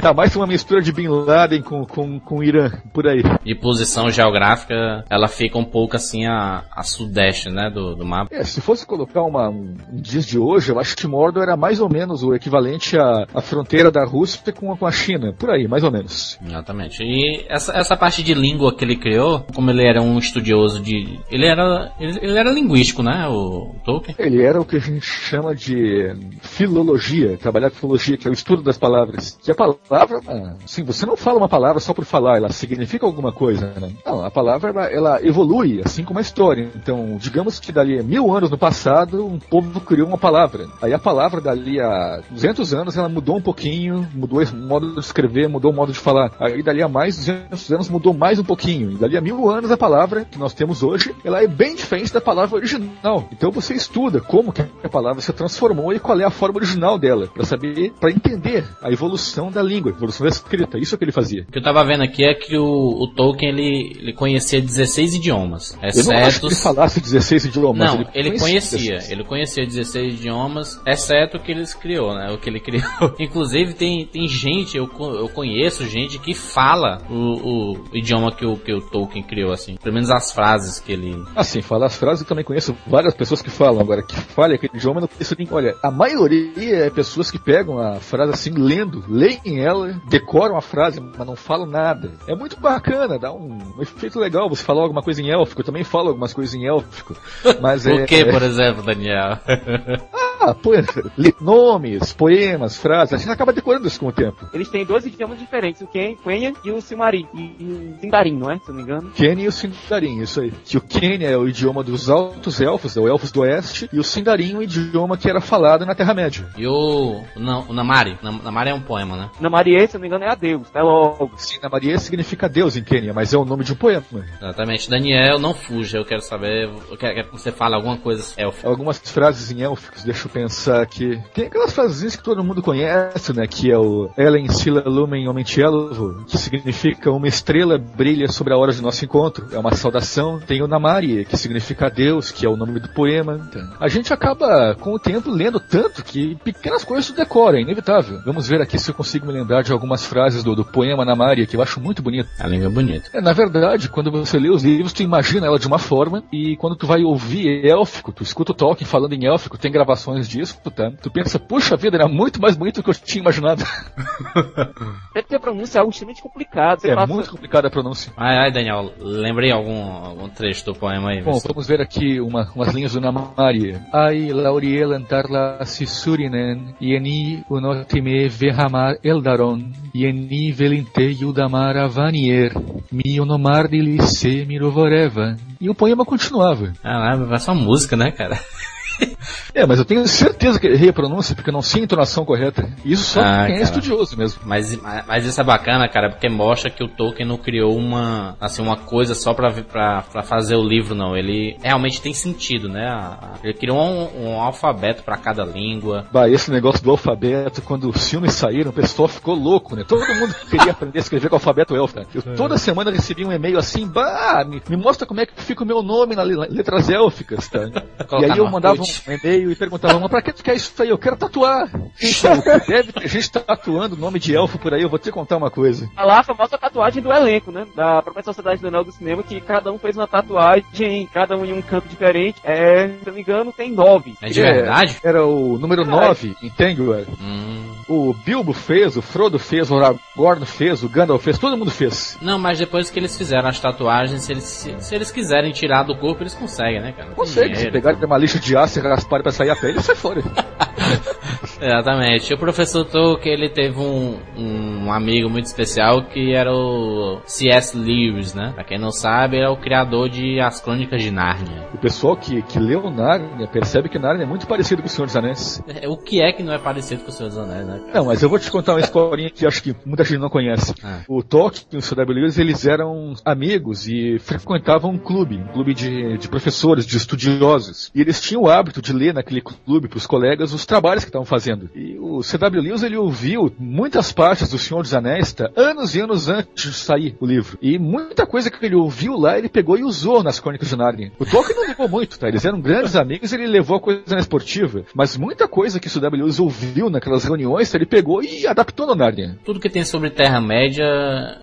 tá mais uma mistura de Bin Laden com, com, com Irã, por aí. De posição geográfica, ela fica um pouco assim a, a sudeste, né, do, do mapa. É, se fosse colocar uma, um, um dias de hoje, eu acho que Mordor era mais ou menos o equivalente à, à fronteira da Rússia com, com a China, por aí, mais ou menos. Exatamente. E essa, essa parte de língua que ele criou, como ele era um estudioso de. Ele era. Ele, ele era linguístico, né? O Tolkien. Ele era o que a gente chama de filologia, trabalhar com filologia, que é o estudo das palavras. Que a palavra, assim, você não fala uma palavra só por falar, ela significa alguma coisa, né? Não, a palavra ela, ela evolui, assim como a história. Então, digamos que dali a mil anos no passado, um povo criou uma palavra. Aí a palavra dali a 200 anos, ela mudou um pouquinho, mudou o modo de escrever, mudou o modo de falar. Aí dali a mais 200 anos mudou mais um pouquinho. E dali a mil anos a palavra que nós temos hoje, ela é bem diferente da palavra original. Então você estuda como que a palavra se transformou e qual é a forma original dela, para saber, para entender a evolução da língua, a evolução da escrita. Isso é o que ele fazia. O que eu tava vendo aqui é que o, o Tolkien ele, ele conhecia 16 idiomas, Eu não acho que exceto ele falasse 16 idiomas. Não, ele conhecia, 16. ele conhecia 16 idiomas, exceto o que ele criou, né? O que ele criou. Inclusive tem, tem gente, eu, eu conheço gente que fala o, o idioma que o, que o Tolkien criou, assim. Pelo menos as frases que ele. Assim, falar as frases eu também conheço várias pessoas que falam. Agora, que fale aquele idioma, eu não conheço ninguém. Olha, a maioria é pessoas que pegam a frase assim, lendo, leem ela, decoram a frase, mas não falam nada. É muito bacana, dá um, um efeito legal você falar alguma coisa em élfico. Eu também falo algumas coisas em élfico. Mas é. O que, por exemplo, Daniel? Ah, pô, nomes, poemas, frases, a gente acaba decorando isso com o tempo. Eles têm dois idiomas diferentes, o Ken- Quenya e o Silmarin. E, e o Sindarin, não é? Se eu não me engano. Quenya e o Sindarin, isso aí. Que o Quenya é o idioma dos altos elfos, é o elfos do oeste, e o Sindarin é o idioma que era falado na Terra-média. e o, o, Na- o Namari? Nam- Namari é um poema, né? Na Marie, se eu não me engano, é a Deus, é logo. Sim, na Maria significa Deus em Quênia, mas é o nome de um poema. Exatamente. Daniel, não fuja, eu quero saber. Eu quero, quero que você fale alguma coisa élfica. Algumas frases em élficos, deixa pensar aqui. Tem aquelas frases que todo mundo conhece, né? Que é o Ellen Sila Lumen Omentielvo, que significa uma estrela brilha sobre a hora de nosso encontro. É uma saudação. Tem o Namari, que significa Deus, que é o nome do poema. A gente acaba, com o tempo, lendo tanto que pequenas coisas tu decora, é inevitável. Vamos ver aqui se eu consigo me lembrar de algumas frases do, do poema Namari, que eu acho muito bonito. A língua é bonita. É, na verdade, quando você lê os livros, tu imagina ela de uma forma, e quando tu vai ouvir élfico, tu escuta o Tolkien falando em élfico, tem gravações disso, tá? Tu pensa, puxa vida, era muito mais bonito do que eu tinha imaginado. Até porque a pronúncia é algo extremamente complicado. Você é passa- muito complicada a pronúncia. Ai, ai, Daniel, lembrei algum, algum trecho do poema aí. Bom, vamos ver aqui uma, umas linhas do Namari. Ai, Lauriel antarla sisurinen, yeni unotime vehamar eldaron, yeni velinte yudamar avanier, mi onomardi se mirovoreva. E o poema continuava. Caralho, vai só música, né, cara? É, mas eu tenho certeza que errei a pronúncia, porque eu não sei a entonação correta. Isso só Ah, quem é estudioso mesmo. Mas, mas isso é bacana, cara, porque mostra que o Tolkien não criou uma, assim, uma coisa só pra, pra, pra fazer o livro, não. Ele realmente tem sentido, né? Ele criou um, um alfabeto pra cada língua. Bah, esse negócio do alfabeto, quando os filmes saíram, o pessoal ficou louco, né? Todo mundo queria aprender a escrever com o alfabeto elfo. né? Eu toda semana recebia um e-mail assim, bah, me, me mostra como é que fica o meu nome nas letras élficas, tá? E aí eu mandava. Um e-mail e perguntava, mas pra que tu quer isso aí? Eu quero tatuar. Então, deve ter gente tatuando o nome de elfo por aí, eu vou te contar uma coisa. Tá lá a famosa tatuagem do elenco, né? Da própria Sociedade do Anel do Cinema, que cada um fez uma tatuagem, cada um em um canto diferente. É, se eu não me engano, tem nove. É de verdade? Era o número 9 em Tangwell. Hum. O Bilbo fez, o Frodo fez, o Aragorn fez, o Gandalf fez, todo mundo fez. Não, mas depois que eles fizeram as tatuagens, se eles, se, se eles quiserem tirar do corpo, eles conseguem, né, cara? Consegue, se pegar uma lixa de aço e raspar pra sair a pele, sai fora. Exatamente. O professor Tolkien, ele teve um, um amigo muito especial que era o C.S. Lewis, né? Pra quem não sabe, ele é o criador de As Crônicas de Nárnia. O pessoal que, que leu Narnia percebe que Narnia é muito parecido com o Senhor dos Anéis. É, O que é que não é parecido com o Senhor dos Anéis, né? Não, mas eu vou te contar uma historinha que acho que muita gente não conhece. Ah. O Tolkien e o C.W. Lewis, eles eram amigos e frequentavam um clube, um clube de, de professores, de estudiosos. E eles tinham o hábito de ler naquele clube para os colegas os trabalhos que estavam fazendo. E o C.W. Lewis ele ouviu muitas partes do Senhor dos Anéis anos e anos antes de sair o livro. E muita coisa que ele ouviu lá ele pegou e usou nas Crônicas de Narnia. O Tolkien não levou muito, tá? Eles eram grandes amigos e ele levou a coisa na esportiva. Mas muita coisa que o C.W. Lewis ouviu naquelas reuniões tá, ele pegou e adaptou no Narnia. Tudo que tem sobre Terra-média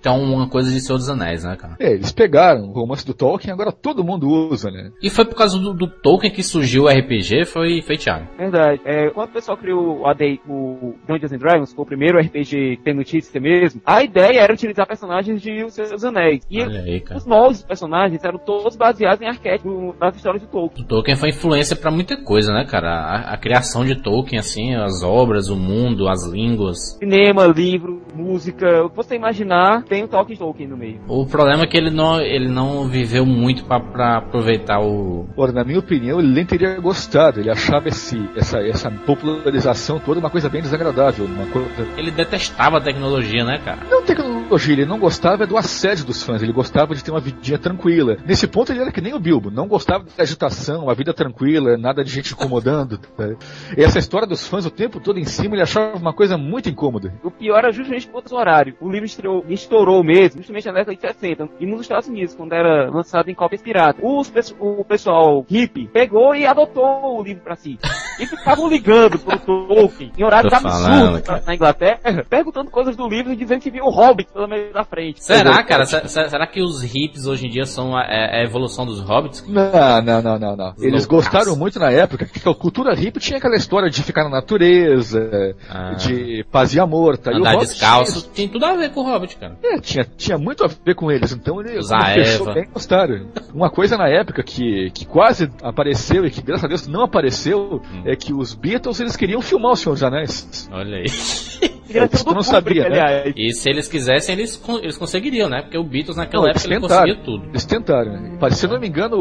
tem uma coisa de Senhor dos Anéis, né, cara? É, eles pegaram o romance do Tolkien agora todo mundo usa, né? E foi por causa do, do Tolkien que surgiu o RPG, foi, foi Thiago. Verdade. É, quando o pessoal criou o, AD, o Dungeons and Dragons, foi o primeiro RPG que tem notícia mesmo, a ideia era utilizar personagens de Os Seus Anéis. E aí, os novos personagens eram todos baseados em arquétipos das histórias de Tolkien. O Tolkien foi influência para muita coisa, né, cara? A, a, criação de Tolkien, assim, as obras, o mundo, as línguas. Cinema, livro, música, o que você imaginar, tem o toque de Tolkien no meio. O problema é que ele não, ele não viveu muito para aproveitar o. Ora, na minha opinião, ele nem teria gostado. Ele achava esse, essa, essa popularização toda uma coisa bem desagradável. Uma coisa... Ele detestava a tecnologia, né, cara? Não tecnologia, ele não gostava do assédio dos fãs, ele gostava de ter uma vidinha tranquila. Nesse ponto ele era que nem o Bilbo, não gostava da agitação, uma vida tranquila, nada de gente incomodando. Tá? E essa história dos fãs o tempo todo em cima, ele achava uma coisa muito incômoda. O pior era justamente por outro horário. O livro estreou, estourou mesmo, justamente na década de 60, e nos Estados Unidos, quando era lançado em cópias piratas. Os, o pessoal hippie pegou e adotou o livro para si. E ficavam ligando pro Tolkien em horários absurdos na Inglaterra, perguntando coisas do livro e dizendo que viu o Hobbit pela meio da frente. Será, cara? Será que os hippies hoje em dia são a, é, a evolução dos hobbits? Não, não, não, não, não. Eles gostaram muito na época que a cultura hippie tinha aquela história de ficar na natureza, ah. de paz e amor. Tá? Andar e descalço. Tinha... tudo a ver com o Hobbit, cara. É, tinha, tinha muito a ver com eles. Então eles bem gostaram. Uma coisa na época que, que quase apareceu e que graças a Deus não apareceu hum. é que os Beatles eles queriam filmar o Senhor dos Anéis. Olha aí. Eu não sabia, né? E se eles quisessem, eles, eles conseguiriam, né? Porque o Beatles naquela não, época ele conseguia tudo. Eles tentaram. Se eu não me engano,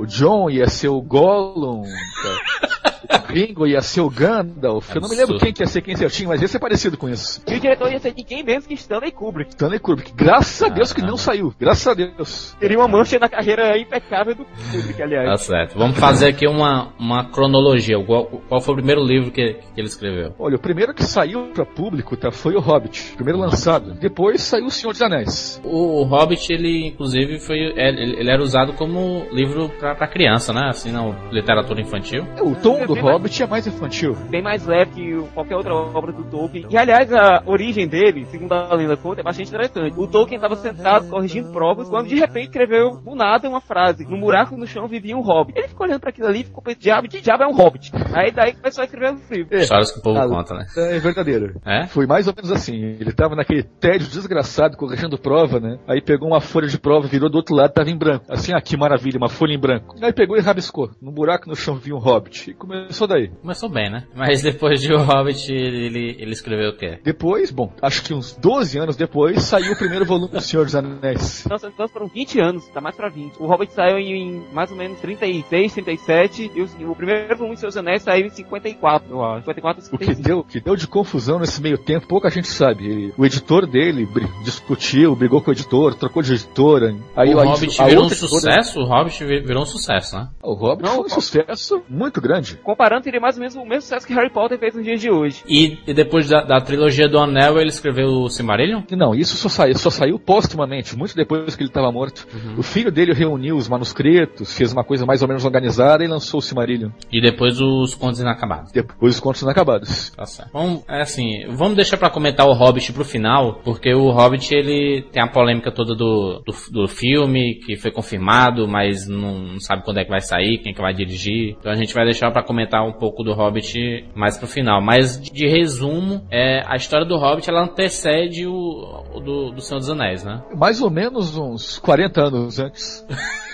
o John ia ser o Gollum. Tá? Ringo ia ser o Gandalf. Eu não me lembro quem que ia ser quem certinho, mas ia ser parecido com isso. E o diretor ia ser ninguém menos que Stanley Kubrick. Stanley Kubrick. Graças a Deus que não saiu. Graças a Deus. Teria uma mancha na carreira impecável do Kubrick, aliás. Tá certo. Vamos fazer aqui uma, uma cronologia. Qual, qual foi o primeiro livro que, que ele escreveu? Olha, o primeiro que saiu para público tá, foi o Hobbit. Primeiro lançado. Depois saiu o Senhor dos Anéis. O, o Hobbit, ele inclusive foi. É, ele, ele, era usado como livro para criança, né? Assim, na literatura infantil. É, o tom do Hobbit é mais infantil. Bem mais leve que qualquer outra obra do Tolkien. E aliás, a origem dele, segundo a lenda conta, é bastante interessante. O Tolkien estava sentado corrigindo provas quando de repente escreveu do nada uma frase: No buraco no chão vivia um hobbit. Ele ficou olhando para aquilo ali e ficou pensando: diabo, que diabo é um hobbit? Aí daí começou a escrever o livro. É. Histórias que o povo ah, conta, né? É verdadeiro. É? Foi mais ou menos assim. Ele estava naquele tédio desgraçado corrigindo prova, né? Aí pegou uma folha de prova, virou do outro lado, tava em branco. Assim, ah, que maravilha, uma folha em branco. Aí pegou e rabiscou. No buraco no chão vivia um hobbit. E começou daí. Começou bem, né? Mas depois de O Hobbit, ele, ele escreveu o quê? Depois, bom, acho que uns 12 anos depois, saiu o primeiro volume do Senhor dos Anéis. Nossa, então foram 20 anos, tá mais pra 20. O Hobbit saiu em, em mais ou menos 36, 37, e o, o primeiro volume do Senhor dos Anéis saiu em 54, eu acho. 54, 55. O que deu, que deu de confusão nesse meio tempo, pouca gente sabe. O editor dele discutiu, brigou com o editor, trocou de editora. Aí o Hobbit virou um sucesso? O Hobbit virou um sucesso, né? O Hobbit Não, foi um sucesso muito grande. Comparando, teria mais ou menos o mesmo sucesso que Harry Potter fez nos dias de hoje. E, e depois da, da, trilogia do Anel, ele escreveu o Silmarillion? Não, isso só saiu, só saiu póstumamente, muito depois que ele estava morto. Uhum. O filho dele reuniu os manuscritos, fez uma coisa mais ou menos organizada e lançou o Silmarillion. E depois os Contos Inacabados. Depois os Contos Inacabados. Tá certo. Vamos, é assim, vamos deixar para comentar o Hobbit pro final, porque o Hobbit, ele tem a polêmica toda do, do, do filme, que foi confirmado, mas não, não, sabe quando é que vai sair, quem é que vai dirigir. Então a gente vai deixar para comentar um pouco do Hobbit mais pro final. Mas de resumo, é, a história do Hobbit ela antecede o, o do, do Senhor dos Anéis, né? Mais ou menos uns 40 anos antes.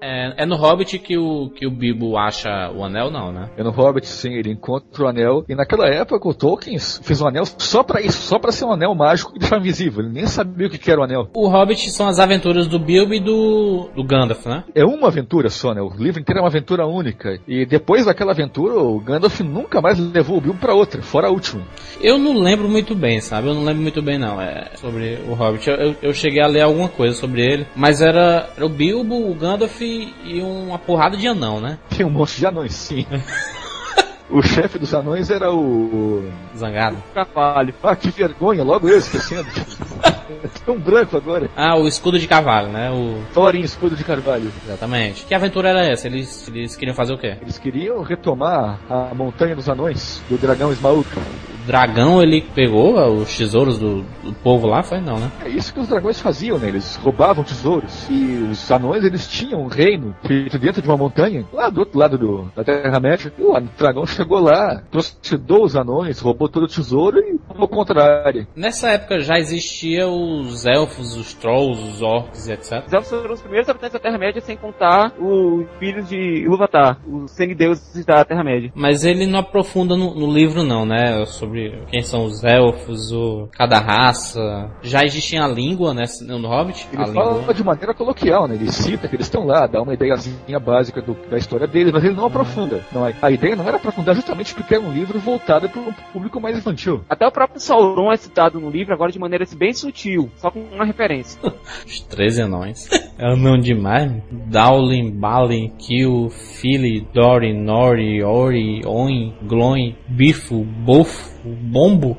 É, é, no Hobbit que o, que o Bilbo acha o anel, não, né? É no Hobbit, sim, ele encontra o anel. E naquela época o Tolkien fez um anel só para isso, só para ser um anel mágico e deixar invisível. Ele nem sabia o que era o anel. O Hobbit são as aventuras do Bilbo e do, do Gandalf, né? É uma aventura só, né? O livro inteiro é uma aventura única. E depois daquela aventura, o Gandalf nunca mais levou o Bilbo para outra, fora a última. Eu não lembro muito bem, sabe? Eu não lembro muito bem, não, é, sobre o Hobbit. Eu, eu cheguei a ler alguma coisa sobre ele, mas era, era o Bilbo, o Gandalf e um uma porrada de anão, né? Tem um monte de anões, sim. O chefe dos anões era o. Zangado. Carvalho. Ah, que vergonha, logo eu esquecendo. Tão branco agora. Ah, o escudo de cavalo, né? O... Thorin, escudo de carvalho. Exatamente. Que aventura era essa? Eles, eles queriam fazer o quê? Eles queriam retomar a Montanha dos Anões, do dragão Smaug. O dragão, ele pegou os tesouros do, do povo lá? Foi não, né? É isso que os dragões faziam, né? Eles roubavam tesouros. E os anões, eles tinham um reino feito dentro de uma montanha, lá do outro lado do, da Terra-média. E o dragão chegou lá, trucidou os anões, roubou todo o tesouro e ao contrário. Nessa época já existia os elfos, os trolls, os orcs, etc. Os elfos foram os primeiros habitantes da Terra-média, sem contar os filhos de Ilúvatar, os semideuses da Terra-média. Mas ele não aprofunda no, no livro não, né? Sobre quem são os elfos, o, cada raça. Já existia a língua, né? No Hobbit? Ele a fala língua. de maneira coloquial, né? Ele cita que eles estão lá, dá uma ideiazinha básica do- da história deles, mas ele não aprofunda. Não, a, a ideia não era aprofundar justamente porque era um livro voltado para um público mais infantil. Até o próprio Sauron é citado no livro, agora de maneira bem sutil, só com uma referência. Os 13 anões. É anão demais. né? Dowling, Balin, Kill, Fili, Dory, Nori, Ori, Oin, Gloin, Bifo, Bofo, Bombo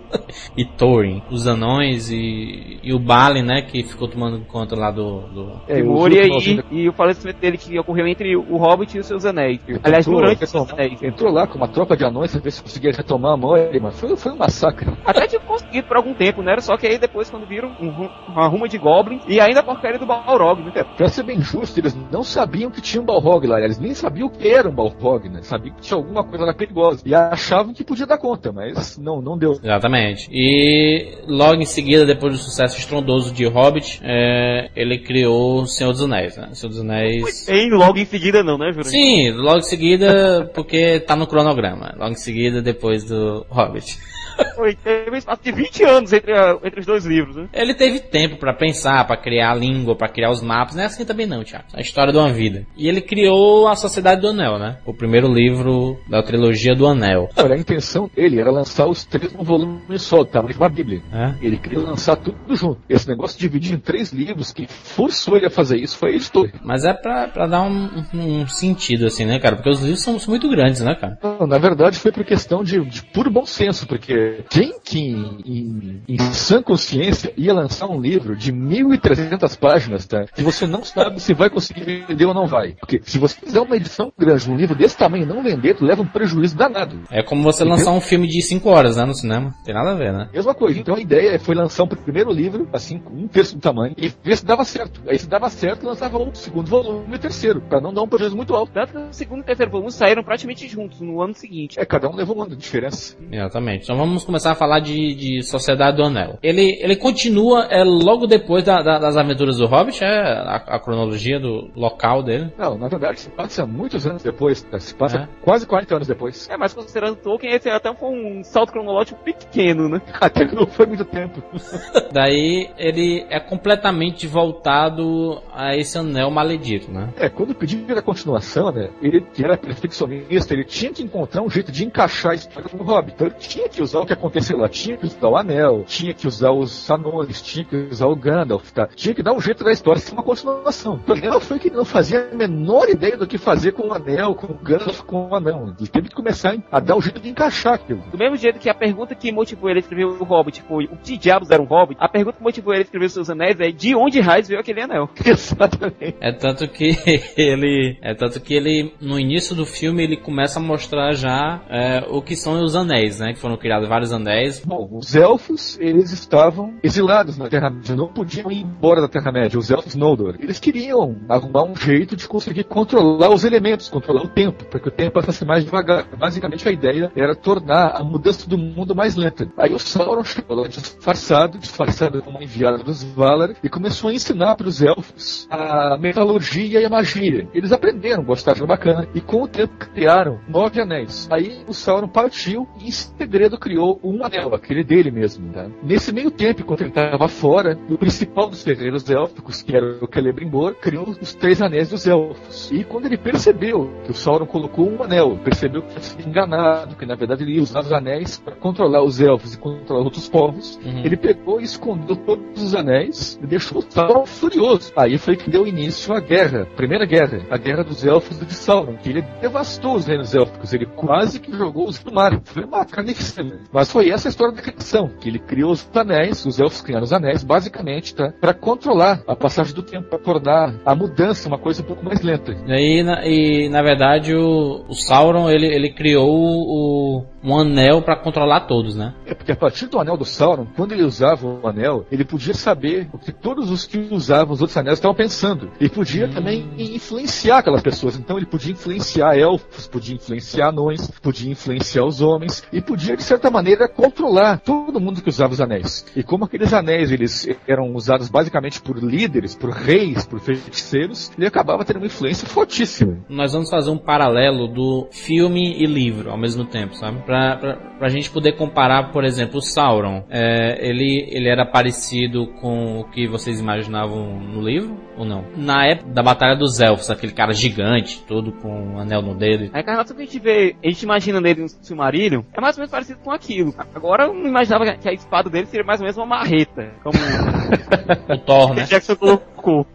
e Thorin. Os anões e, e o Balin, né? Que ficou tomando conta lá do... do... É, e Moria últimos- e, e o falecimento dele que ocorreu entre o Hobbit e os seus anéis. Aliás, Entrou, durante os seus anéis. entrou lá com uma tropa de anões pra ver se conseguia retomar a Moria, mas foi, foi um massacre. Até tinha conseguido por algum tempo, não era só que aí depois quando viram um, uma ruma de Goblins e ainda a porcaria do Balrog, né? Pra ser bem justo, eles não sabiam que tinha um Balrog lá, eles nem sabiam o que era um Balrog, né? Sabiam que tinha alguma coisa lá perigosa. E achavam que podia dar conta, mas não, não deu. Exatamente. E logo em seguida, depois do sucesso estrondoso de Hobbit, é, ele criou o Senhor dos Anéis, né? O Senhor dos Anéis... Em logo em seguida não, né, Júlio? Sim, logo em seguida, porque tá no cronograma. Logo em seguida, depois do Hobbit. Foi, teve um espaço de 20 anos entre, a- entre os dois livros, né? Ele teve tempo pra pensar, pra criar a língua, pra criar os mapas. Não é assim também não, Thiago. É a história de uma vida. E ele criou a Sociedade do Anel, né? O primeiro livro da trilogia do Anel. Olha, a intenção dele era lançar os três num volume só, tá? Mas uma bíblia. né? Ele queria lançar tudo junto. Esse negócio de dividir em três livros, que forçou ele a fazer isso foi a editora. Mas é pra, pra dar um, um sentido, assim, né, cara? Porque os livros são muito grandes, né, cara? Não, na verdade foi por questão de, de puro bom senso, porque quem que em, em, em sã consciência ia lançar um livro de 1.300 páginas, tá? Que você não sabe se vai conseguir vender ou não vai. Porque se você fizer uma edição grande, um livro desse tamanho e não vender, tu leva um prejuízo danado. É como você lançar um filme de 5 horas, né, no cinema. Tem nada a ver, né? Mesma coisa. Então a ideia foi lançar um primeiro livro, assim, com um terço do tamanho, e ver se dava certo. Aí se dava certo, lançava um segundo volume e o terceiro, pra não dar um prejuízo muito alto. Tanto que o segundo e o terceiro volume saíram praticamente juntos no ano seguinte. É, cada um levou um ano de diferença. Exatamente. Então vamos começar a falar de, de Sociedade do Anel. Ele, ele continua é, logo depois da- da- das aventuras do Hobbit, é a, a cronologia do local dele. Não, na verdade se passa muitos anos depois, tá? se passa É. quase 40 anos depois. É, mas considerando Tolkien, esse até foi um salto cronológico pequeno, né? Até que não foi muito tempo. Daí ele é completamente voltado a esse anel maledito, né? É, quando pediram a continuação, né, ele que era perfeccionista, ele tinha que encontrar um jeito de encaixar a história no Hobbit. Então ele tinha que usar o que aconteceu lá, tinha que usar o anel, tinha que usar os anões, tinha que usar o Gandalf, tá? Tinha que dar um jeito da história ser uma continuação. O problema foi que ele não fazia a menor ideia do que fazer com o anel, com o Gandalf, com o anão. Ele teve que começar a dar o jeito de encaixar aquilo. Do mesmo jeito que a pergunta que motivou ele a escrever o Hobbit foi o que diabos era um Hobbit, a pergunta que motivou ele a escrever os seus anéis é de onde raios veio aquele anel. Exatamente. É tanto que ele. É tanto que ele, no início do filme, ele começa a mostrar já é, o que são os anéis, né? Que foram criados vários anéis. Bom, os elfos, eles estavam exilados na Terra-média, não podiam ir embora da Terra-média, os elfos Noldor. Eles queriam arrumar um jeito de conseguir controlar os elementos, controlar o tempo, para que o tempo passasse mais devagar. Basicamente a ideia era tornar a mudança do mundo mais lenta. Aí o Sauron chegou lá disfarçado, disfarçado como enviado dos Valar, e começou a ensinar para os elfos a metalurgia e a magia. Eles aprenderam, gostaram bacana, e com o tempo criaram nove anéis. Aí o Sauron partiu e em segredo criou um anel, aquele dele mesmo. Tá? Nesse meio tempo, enquanto ele estava fora, o principal dos ferreiros élficos, que era o Celebrimbor, criou os três anéis dos elfos. E quando ele percebeu que o Sauron colocou um anel, percebeu que tinha sido enganado, que na verdade ele ia usar os anéis para controlar os elfos e controlar outros povos, Uhum. ele pegou e escondeu todos os anéis e deixou o Sauron furioso. Aí foi que deu início à guerra, a primeira guerra, a guerra dos elfos de Sauron, que ele devastou os reinos élficos. Ele quase que jogou os do mar. Foi uma carnificina. Mas foi essa a história da criação, que ele criou os anéis, os elfos criaram os anéis, basicamente, tá? Para controlar a passagem do tempo, para tornar a mudança uma coisa um pouco mais lenta. E, aí, na, e na verdade, o, o Sauron, ele, ele criou o, um anel para controlar todos, né? É, porque a partir do anel do Sauron, quando ele usava o anel, ele podia saber o que todos os que usavam os outros anéis estavam pensando. E podia hum. também influenciar aquelas pessoas. Então ele podia influenciar elfos, podia influenciar anões, podia influenciar os homens, e podia, de certa maneira, controlar todo mundo que usava os anéis. E como aqueles anéis eles eram usados basicamente por líderes, por reis, por feiticeiros, ele acabava tendo uma influência fortíssima. Nós vamos fazer um paralelo do filme e livro ao mesmo tempo, sabe? Pra, pra, pra gente poder comparar, por exemplo, o Sauron. É, ele, ele era parecido com o que vocês imaginavam no livro ou não? Na época da Batalha dos Elfos, aquele cara gigante, todo com um anel no dedo. A encarnação que a gente vê, a gente imagina nele no Silmarillion, é mais ou menos parecido com aquilo. Agora eu não imaginava que a espada dele seria mais ou menos uma marreta, como o Thor, né? Jackson colocou.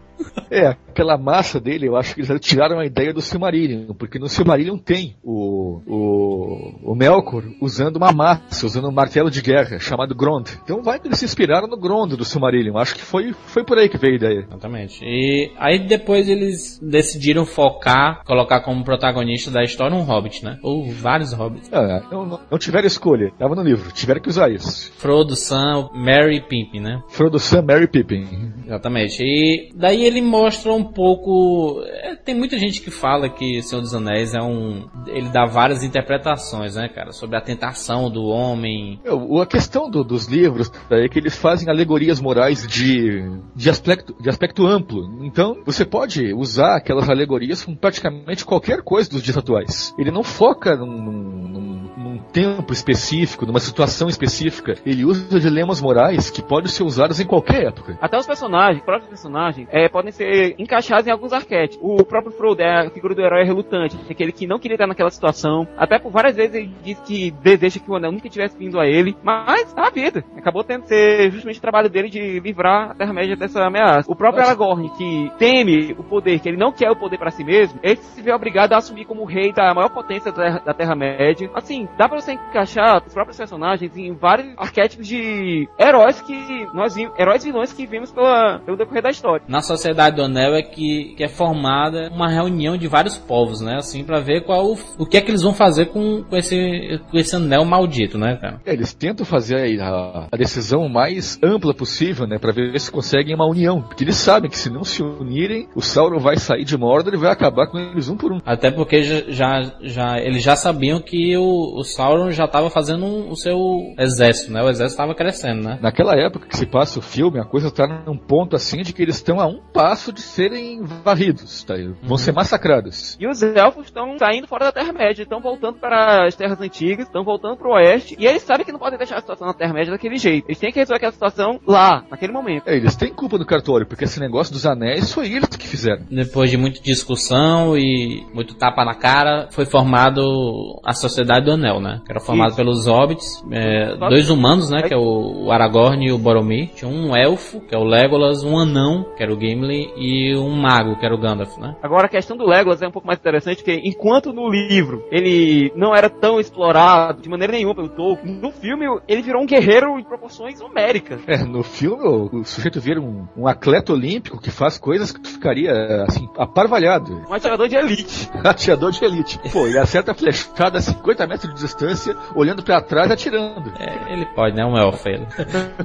É, aquela massa dele, eu acho que eles tiraram a ideia do Silmarillion, porque no Silmarillion tem o, o, o Melkor usando uma massa, usando um martelo de guerra, chamado Grond. Então vai que eles se inspiraram no Grond do Silmarillion, acho que foi, foi por aí que veio a ideia. Exatamente. E aí depois eles decidiram focar, colocar como protagonista da história um Hobbit, né? Ou vários Hobbits. É, não, não tiveram escolha, tava no livro, tiveram que usar isso. Frodo, Sam, Merry e Pippin, né? Frodo, Sam, Merry e Pippin. Exatamente. E daí ele mostra um pouco. É, tem muita gente que fala que Senhor dos Anéis é um. Ele dá várias interpretações, né, cara? Sobre a tentação do homem. É, a questão do, dos livros é que eles fazem alegorias morais de, de, aspecto, de aspecto amplo. Então, você pode usar aquelas alegorias com praticamente qualquer coisa dos dias atuais. Ele não foca num, num, num tempo específico, numa situação específica. Ele usa dilemas morais que podem ser usados em qualquer época. Até os personagens, próprios personagens, é, podem ser encaixados em alguns arquétipos. O próprio Frodo é a figura do herói relutante, aquele que não queria estar naquela situação. Até por várias vezes ele disse que deseja que o anel nunca tivesse vindo a ele, mas tá a vida. Acabou tendo que ser justamente o trabalho dele de livrar a Terra-média dessa ameaça. O próprio Aragorn, que teme o poder, que ele não quer o poder para si mesmo, ele se vê obrigado a assumir como rei da maior potência da Terra-média. Assim, dá pra você encaixar os próprios personagens em vários arquétipos de heróis que nós vimos, heróis e vilões que vimos pela, pelo decorrer da história. Na Sociedade do Anel é que, que é formada uma reunião de vários povos, né? Assim, para ver qual o, o que é que eles vão fazer com, com, esse, com esse anel maldito, né, cara? É, eles tentam fazer a, a decisão mais ampla possível, né? Pra ver se conseguem uma união. Porque eles sabem que se não se unirem, o Sauron vai sair de Mordor e vai acabar com eles um por um. Até porque já, já, eles já sabiam que o, o Sauron já estava fazendo um, o seu exército, né? O exército estava crescendo, né? Naquela época que se passa o filme, a coisa está num ponto assim de que eles estão a um passo de serem varridos, tá? Vão uhum. ser massacrados. E os elfos estão saindo fora da Terra-média, estão voltando para as terras antigas, estão voltando para o oeste, e eles sabem que não podem deixar a situação na Terra-média daquele jeito. Eles têm que resolver aquela situação lá, naquele momento. É, eles têm culpa do cartório, porque esse negócio dos anéis foi eles que fizeram. Depois de muita discussão e muito tapa na cara, foi formado a Sociedade do Anel, né? Que era formado Isso. pelos hobbits, é, dois humanos, né? Que é o Aragorn e o Boromir. Tinha um elfo, que é o Legolas, um anão, que era o Gimli, e um mago, que era o Gandalf, né? Agora a questão do Legolas é um pouco mais interessante, porque enquanto no livro ele não era tão explorado de maneira nenhuma pelo Tolkien, no filme ele virou um guerreiro em proporções homéricas. É, no filme o, o sujeito vira um, um, atleta olímpico que faz coisas que tu ficaria, assim, aparvalhado. Um atirador de elite. atirador de elite. Pô, ele acerta a flechada a 50 metros de distância, olhando para trás atirando. É, ele pode, né? Um elfo ele.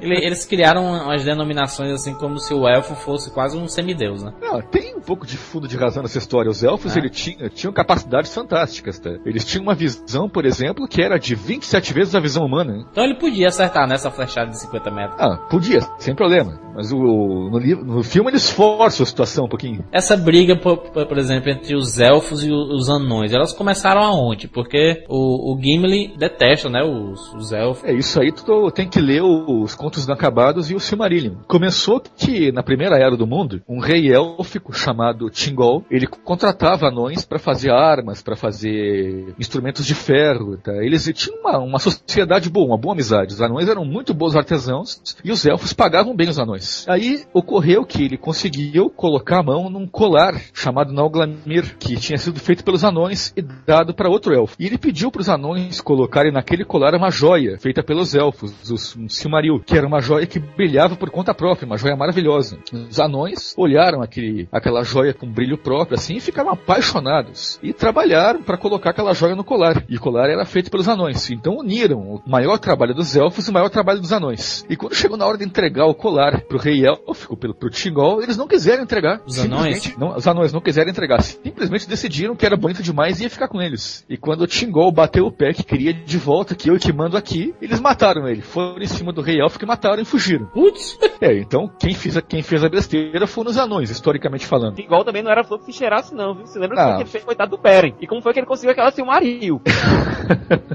ele. Eles criaram umas denominações assim como se o elfo fosse quase um semideus, né? Não, tem um pouco de fundo de razão nessa história. Os elfos, ah. ele tinha, tinham capacidades fantásticas, tá? Eles tinham uma visão, por exemplo, que era de 27 vezes a visão humana. Então ele podia acertar nessa flechada de 50 metros. Ah, podia, sem problema. Mas o, no, livro, no filme eles forçam a situação um pouquinho. Essa briga, por, por exemplo, entre os elfos e os anões, elas começaram aonde? Porque o, o Gimli detesta, né, os, os elfos. É, isso aí tu tem que ler os Contos Inacabados e o Silmarillion. Começou que, na primeira era do mundo, um rei élfico chamado Tingol, ele contratava anões para fazer armas, para fazer instrumentos de ferro. Tá? Eles tinham uma, uma sociedade boa, uma boa amizade. Os anões eram muito bons artesãos e os elfos pagavam bem os anões. Aí ocorreu que ele conseguiu colocar a mão num colar chamado Nauglamir, que tinha sido feito pelos anões e dado para outro elfo. E ele pediu para os anões colocarem naquele colar uma joia feita pelos elfos, os um Silmaril, que era uma joia que brilhava por conta própria, uma joia maravilhosa. Os anões olharam aquele, aquela joia com brilho próprio assim e ficaram apaixonados e trabalharam para colocar aquela joia no colar. E o colar era feito pelos anões. Então uniram o maior trabalho dos elfos e o maior trabalho dos anões. E quando chegou na hora de entregar o colar pro rei élfico, pelo, pro Tingol, eles não quiseram entregar. Os anões? Não, os anões não quiseram entregar. Simplesmente decidiram que era bonito demais e ia ficar com eles. E quando o Tingol bateu o pé que queria de volta, que eu te mando aqui, eles mataram ele. Foram em cima do rei élfico e mataram e fugiram. Putz! É, então quem fez, a, quem fez a besteira foram os anões, historicamente falando. Igual também não era flor que se cheirasse, não, viu? Você lembra Ah. que ele fez coitado do Beren? E como foi que ele conseguiu aquela Silmaril?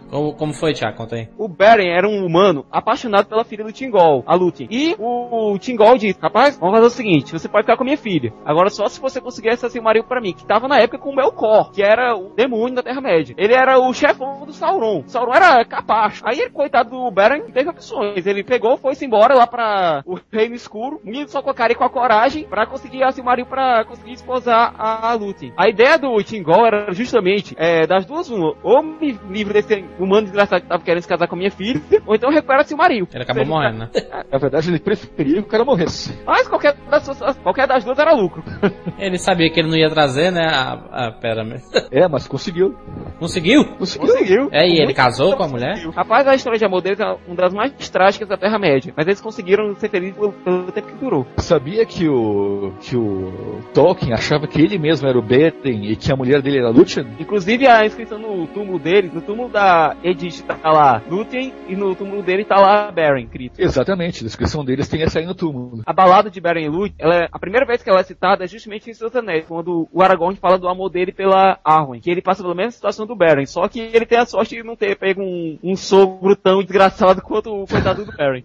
Como, como foi, Tiago? Conta aí. O Beren era um humano apaixonado pela filha do Tingol, a Lúthien. E o, o Tingol disse, rapaz, vamos fazer o seguinte, você pode ficar com a minha filha. Agora só se você conseguir essa Silmaril pra mim, que tava na época com o Melkor, que era o demônio da Terra-média. Ele era o chefão do Sauron. Sauron era capacho. Aí ele, coitado do Beren, teve opções. Ele pegou, foi-se embora lá pra o Reino Escuro, unido só com a cara e com a coragem, pra conseguir a Silmaril pra conseguir esposar a, a Lúthien. A ideia do Tingol era justamente, é, das duas uma, ou me livro desse humano desgraçado que tava querendo se casar com a minha filha, ou então recupera a Silmaril. Ele acabou Seja- morrendo, né? Na verdade, ele preferia que o cara morresse. Mas qualquer das, suas- qualquer das duas era lucro. Ele sabia que ele não ia trazer, né? A, a pera mesmo. É, mas conseguiu. Conseguiu? Conseguiu. Conseguiu. É, e ele casou com a mulher? Rapaz, a história de amor deles é uma das mais trágicas da Terra-média. Mas eles conseguiram ser felizes pelo, pelo tempo que durou. Sabia que o que o Tolkien achava que ele mesmo era o Beren e que a mulher dele era Lúthien? Inclusive a inscrição no túmulo dele, no túmulo da Edith tá lá Lúthien e no túmulo dele tá lá Beren, escrito. Exatamente, a descrição deles tem essa aí no túmulo. A balada de Beren e Lúthien, ela é, a primeira vez que ela é citada é justamente em Seus Anéis, quando o Aragorn fala do amor dele pela Arwen, que ele passa pela mesma situação do Beren, só que ele tem a sorte de não ter pego um, um sogro tão desgraçado quanto o coitado do Beren.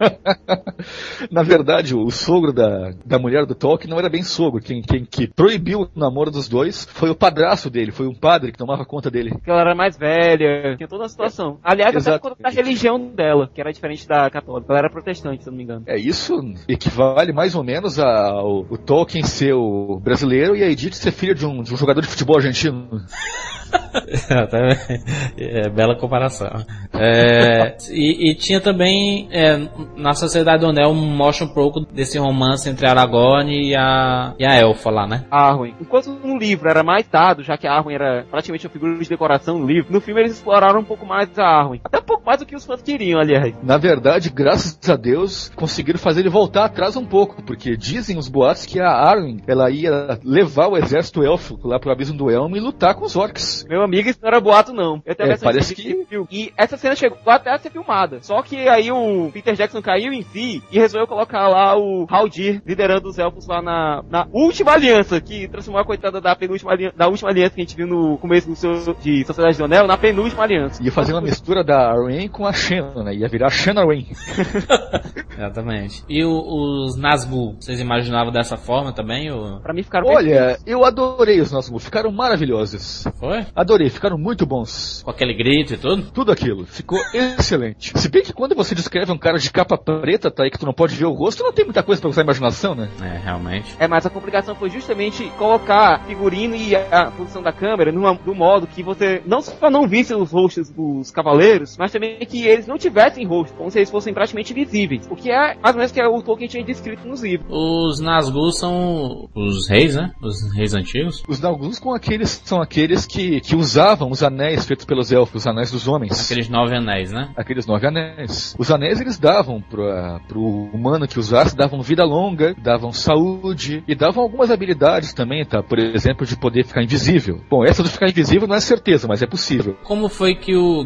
Na verdade, o sogro da, da mulher do Tolkien não era bem sogro. Quem, quem que proibiu o namoro dos dois foi o padrasto dele, foi um padre que tomava conta dele. que ela era mais velha, tinha toda a situação. Aliás, até Exato. por conta da religião dela, que era diferente da católica. Ela era protestante, se não me engano. É isso equivale mais ou menos ao Tolkien ser o brasileiro e a Edith ser filha de um, de um jogador de futebol argentino. Até- é, bela comparação. É, e, e tinha também, é, na Sociedade do Anel, mostra um pouco desse romance entre Aragorn e a, e a Elfa lá, né? Arwen. Enquanto no livro era mais dado, já que a Arwen era praticamente uma figura de decoração no livro, no filme eles exploraram um pouco mais a Arwen. Até um pouco mais do que os fãs queriam, aliás. Na verdade, graças a Deus, conseguiram fazer ele voltar atrás um pouco, porque dizem os boatos que a Arwen, ela ia levar o exército élfico lá pro Abismo do Elmo e lutar com os orcs. Meu amigo, isso não era boato, não. Eu tenho É, parece que- E essa cena chegou até a ser filmada. Só que aí o Peter Jackson caiu em si e resolveu colocar lá o Haldir liderando os elfos lá na, na última aliança, que transformou a coitada da penúltima aliança, da última aliança que a gente viu no começo do seu, de Sociedade do Anel, na penúltima aliança. Ia fazer uma mistura da Arwen com a Shannon, né? Ia virar Shannon Arwen. Exatamente. E o- os Nazgûl, vocês imaginavam dessa forma também? Ou... Pra mim ficaram Olha, eu adorei os nossos ficaram maravilhosos. Foi? Adorei, ficaram muito bons. Com aquele grito e tudo? Tudo aquilo. Ficou excelente. Se bem que quando você descreve um cara de capa preta, tá aí que tu não pode ver o rosto, não tem muita coisa pra usar a imaginação, né? É, realmente. É, mas a complicação foi justamente colocar figurino e a posição da câmera numa, do modo que você não só não visse os rostos dos cavaleiros, mas também que eles não tivessem rosto, como se eles fossem praticamente visíveis. O que é mais ou menos que o Tolkien tinha descrito nos livros. Os Nazgûl são os reis, né? Os reis antigos. Os Nalguns com aqueles são aqueles que, que usavam os anéis feitos pelos elfos, os anéis dos homens. Aqueles nove anéis, né? Aqueles nove anéis. Os anéis eles davam pra, pro humano que usasse, davam vida longa, davam saúde e davam algumas habilidades também, tá? Por exemplo, de poder ficar invisível. Bom, essa do ficar invisível não é certeza, mas é possível. Como foi que o,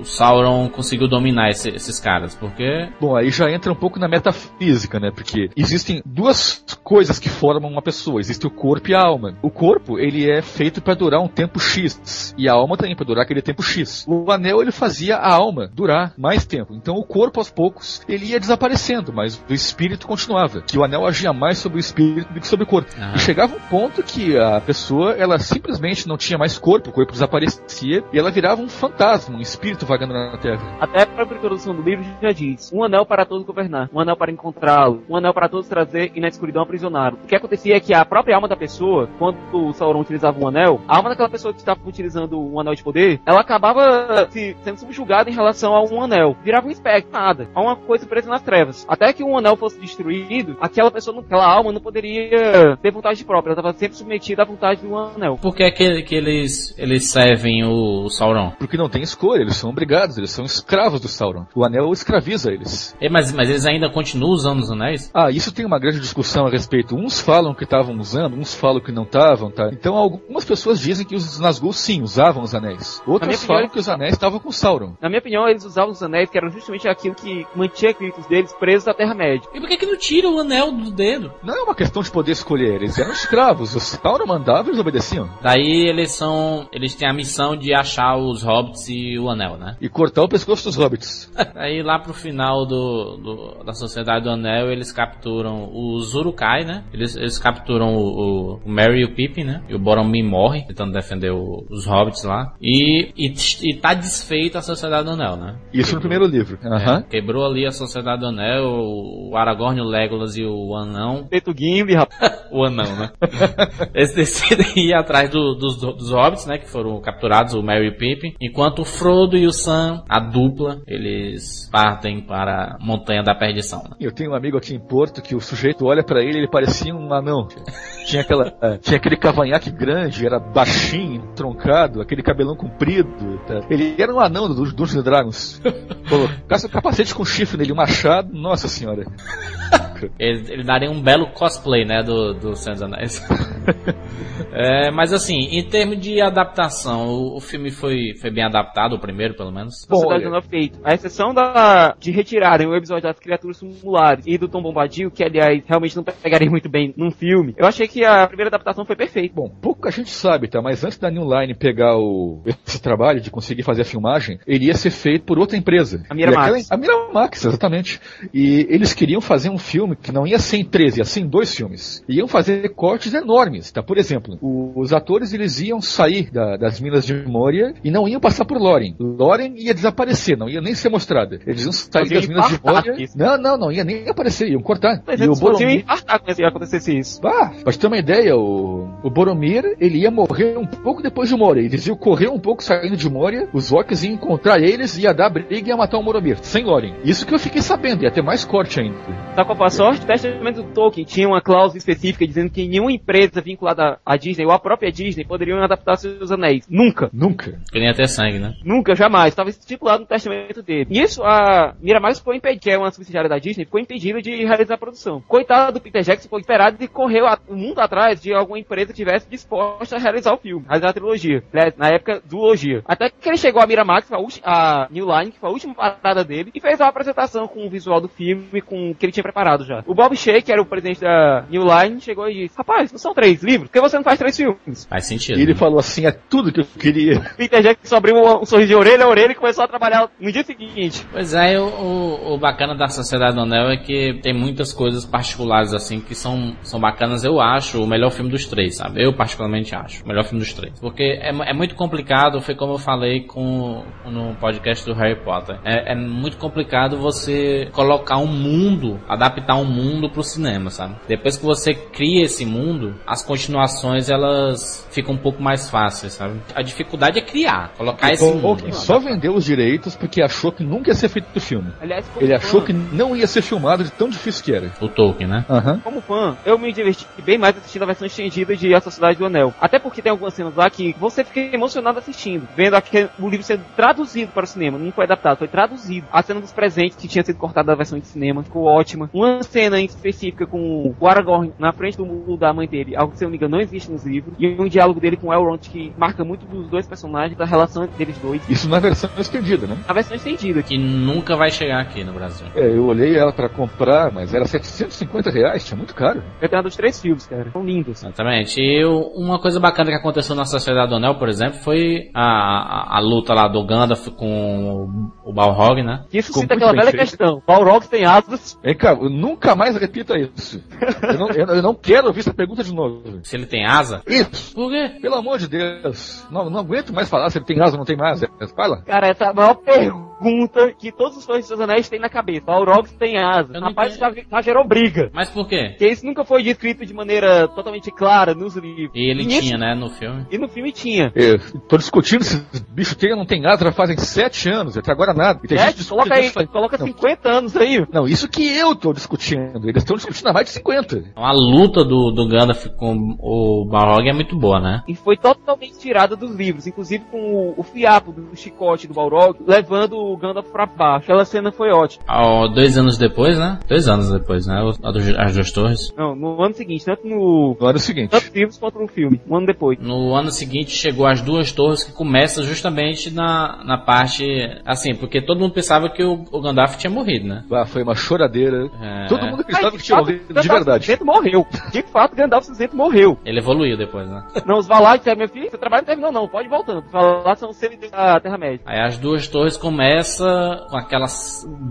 o Sauron conseguiu dominar esse, esses caras? Porque. Bom, aí já entra um pouco na metafísica, né? Porque existem duas coisas que formam uma pessoa: existe o corpo e a alma. O corpo, ele é feito para durar um tempo X, e a alma também para durar aquele tempo X. O anel, ele fazia a alma durar mais tempo. Então o corpo, aos poucos, ele ia desaparecendo, mas o espírito continuava. Que o anel agia mais sobre o espírito do que sobre o corpo. Ah. E chegava um ponto que a pessoa, ela simplesmente não tinha mais corpo, o corpo desaparecia, e ela virava um fantasma, um espírito vagando na Terra. Até a própria introdução do livro já diz: um anel para todos governar, um anel para encontrá-lo, um anel para todos trazer e na escuridão aprisioná-lo. O que acontecia é que a própria alma da pessoa, quando o Sauron utilizava um anel, a alma daquela pessoa estava utilizando um anel de poder, ela acabava se, sendo subjugada em relação a um anel. Virava um espectro, nada. A uma coisa presa nas trevas. Até que um anel fosse destruído, aquela pessoa, aquela alma não poderia ter vontade própria. Ela estava sempre submetida à vontade do anel. Por que, que, que eles, eles servem o, o Sauron? Porque não tem escolha, eles são obrigados, eles são escravos do Sauron. O anel escraviza eles. É, mas, mas eles ainda continuam usando os anéis? Ah, isso tem uma grande discussão a respeito. Uns falam que estavam usando, uns falam que não estavam, tá? Então algumas pessoas dizem que os Nazgûl sim usavam os anéis. Minha falam opinião, que os anéis estavam com Sauron. Na minha opinião, eles usavam os anéis, que eram justamente aquilo que mantinha espíritos deles presos à Terra-média. E por que, que não tira o anel do dedo? Não é uma questão de poder escolher, eles eram escravos. O Sauron mandava e eles obedeciam. Daí eles são. Eles têm a missão de achar os hobbits e o anel, né? E cortar o pescoço dos hobbits. Aí lá pro final do, do- da Sociedade do Anel eles capturam os Urukai, né? Eles, eles capturam o, o, o Merry e o Pippin, né? E o Boromir morre, tentando defender o- os hobbits lá. E, e, e tá desfeita a Sociedade do Anel, né? Isso no primeiro livro. É, quebrou ali a Sociedade do Anel, o Aragorn, o Legolas e o Anão. Feito Gimli, rapaz. O anão, né? Eles decidem ir atrás do- dos, dos hobbits, né? Que foram capturados, o Merry e o Pippin. Enquanto o Frodo e o Sam, a dupla, eles partem para a Montanha da Perdição. né? Eu tenho um amigo aqui em Porto que o sujeito olha pra ele, ele parecia um anão. Tinha aquela, é, tinha aquele cavanhaque grande, era baixinho, troncado, aquele cabelão comprido. tá? Ele era um anão do Dungeons Dragons. Colocasse um capacete com chifre nele, um machado, nossa senhora. Ele, ele daria um belo cosplay, né? Do, do Senhor dos Anéis. É, mas assim, em termos de adaptação, o, o filme foi, foi bem adaptado, o primeiro pelo menos. Bom, olha- feito. A exceção da, de retirarem o episódio das criaturas simulares e do Tom Bombadil, que aliás realmente não pegaria muito bem num filme, eu achei que a primeira adaptação foi perfeita. Bom, pouca gente sabe, tá? Mas antes da New Line pegar o, esse trabalho de conseguir fazer a filmagem, ele ia ser feito por outra empresa. A Miramax. Aquela- a Miramax, exatamente. E eles queriam fazer um filme que não ia ser em 13, ia ser em dois filmes. Iam fazer cortes enormes, tá? Por exemplo, o- os atores eles iam sair da- das minas de Moria e não iam passar por Loren. Loren ia desaparecer, não ia nem ser mostrada. Eles iam sair das minas de Moria. isso. Não, não, não ia nem aparecer, iam cortar. Mas e o eles podiam Boromir infartar quando acontecesse isso. ah, te ter uma ideia, o, o Boromir, ele ia morrer um pouco depois de Moria. Eles iam correr um pouco saindo de Moria, os orcs iam encontrar eles, ia dar briga e ia matar o Boromir, sem Lórien. Isso que eu fiquei sabendo, ia ter mais corte ainda. Tá com a sorte, o testamento do Tolkien tinha uma cláusula específica dizendo que nenhuma empresa vinculada à Disney ou à própria Disney poderiam adaptar seus anéis. Nunca. Nunca. Queria ter sangue, né? Nunca, jamais. Estava estipulado no testamento dele. E isso, a Miramax ficou impedida, que é uma subsidiária da Disney, ficou impedida de realizar a produção. Coitado do Peter Jackson, foi esperado e correu a- o mundo atrás de alguma empresa que tivesse disposta a realizar o filme, realizar a trilogia. Aliás, Na época, duologia. Até que ele chegou a Miramax, a New Line, que foi a última parada dele, e fez uma apresentação com o visual do filme, com o que ele tinha preparado já. O Bob Shea, que era o presidente da New Line, chegou e disse, rapaz, não são três livros? Por que você não faz três filmes? Faz sentido. E ele né? falou assim, é tudo que eu queria. Peter Jackson abriu um, um sorriso de orelha a orelha e começou a trabalhar no dia seguinte. Pois é, o, o, o bacana da Sociedade do Anel é que tem muitas coisas particulares assim que são, são bacanas. Eu acho o melhor filme dos três, sabe? Eu particularmente acho o melhor filme dos três. Porque é, é muito complicado, foi como eu falei com, no podcast do Harry Potter. É, é muito complicado você colocar um mundo, adaptar um mundo pro cinema, sabe? Depois que você cria esse mundo, as continuações elas ficam um pouco mais fáceis, sabe? A dificuldade é criar, colocar esse O mundo. Tolkien só vendeu os direitos porque achou que nunca ia ser feito o filme. Aliás, Ele fã, achou que não ia ser filmado de tão difícil que era. O Tolkien, né? Aham. Como fã, eu me diverti bem mais assistindo a versão estendida de A Sociedade do Anel. Até porque tem algumas cenas lá que você fica emocionado assistindo, vendo aquele, o livro sendo traduzido para o cinema. Não foi adaptado, foi traduzido. A cena dos presentes que tinha sido cortada da versão de cinema ficou ótima. Uma cena em específica com o Aragorn na frente do mundo da mãe dele, algo que se eu não me engano não existe nos livros. E um diálogo dele com o Elrond que marca muito dos dois personagens, da relação entre eles dois. Isso na versão estendida, né? A versão estendida. Que nunca vai chegar aqui no Brasil. É, eu olhei ela para comprar, mas era 750 reais, tinha muito caro. Eu tenho dos três filmes, cara. São lindos. Exatamente. E uma coisa bacana que aconteceu na Sociedade do Anel, por exemplo, foi a, a, a luta lá do Gandalf com o, o Balrog, né? Isso Ficou cita aquela velha feito. questão. Balrog tem asas. Vem cá, nunca mais repita isso. eu, não, eu, eu, não, quero ouvir essa pergunta de novo. Se ele tem asa? Isso. Por quê? Pelo amor de Deus. Não, não aguento mais falar se ele tem asa ou não tem asa. Fala. Cara, essa é a maior pergunta que todos os fãs de Seus Anéis têm na cabeça. Balrog tem asa. Rapaz, já, já, gerou briga. Mas por quê? Porque isso nunca foi descrito de maneira totalmente clara nos livros. E ele e tinha, né, no filme. E no filme tinha. Eu tô discutindo se bicho tem ou não tem asa já fazem sete anos, até agora nada. E tem é, gente coloca aí, faz... coloca não. 50 anos aí. Não, isso que eu tô discutindo. Eles estão discutindo há mais de 50. A luta do, do Gandalf com o Balrog é muito boa, né? E foi totalmente tirada dos livros, inclusive com o, o fiapo do chicote do Balrog, levando o Gandalf pra baixo. Aquela cena foi ótima. Oh, dois anos depois, né? Dois anos depois, né? As duas torres. Não, no ano seguinte, tanto no... No ano seguinte. Tanto livros quanto no filme. Um ano depois. No ano seguinte chegou as duas torres que começa justamente na, na parte, assim, porque todo mundo pensava que o, o Gandalf tinha morrido, né? Ah, foi uma choradeira. É... Todo mundo pensava que tinha morrido de verdade. Cinzento morreu. De fato, Gandalf Cinzento morreu. Ele evoluiu depois, né? Não, os Valar disseram, meu filho, seu trabalho não terminou não, pode ir voltando. Os Valar são os da Terra-média. Aí as duas torres começam com aquela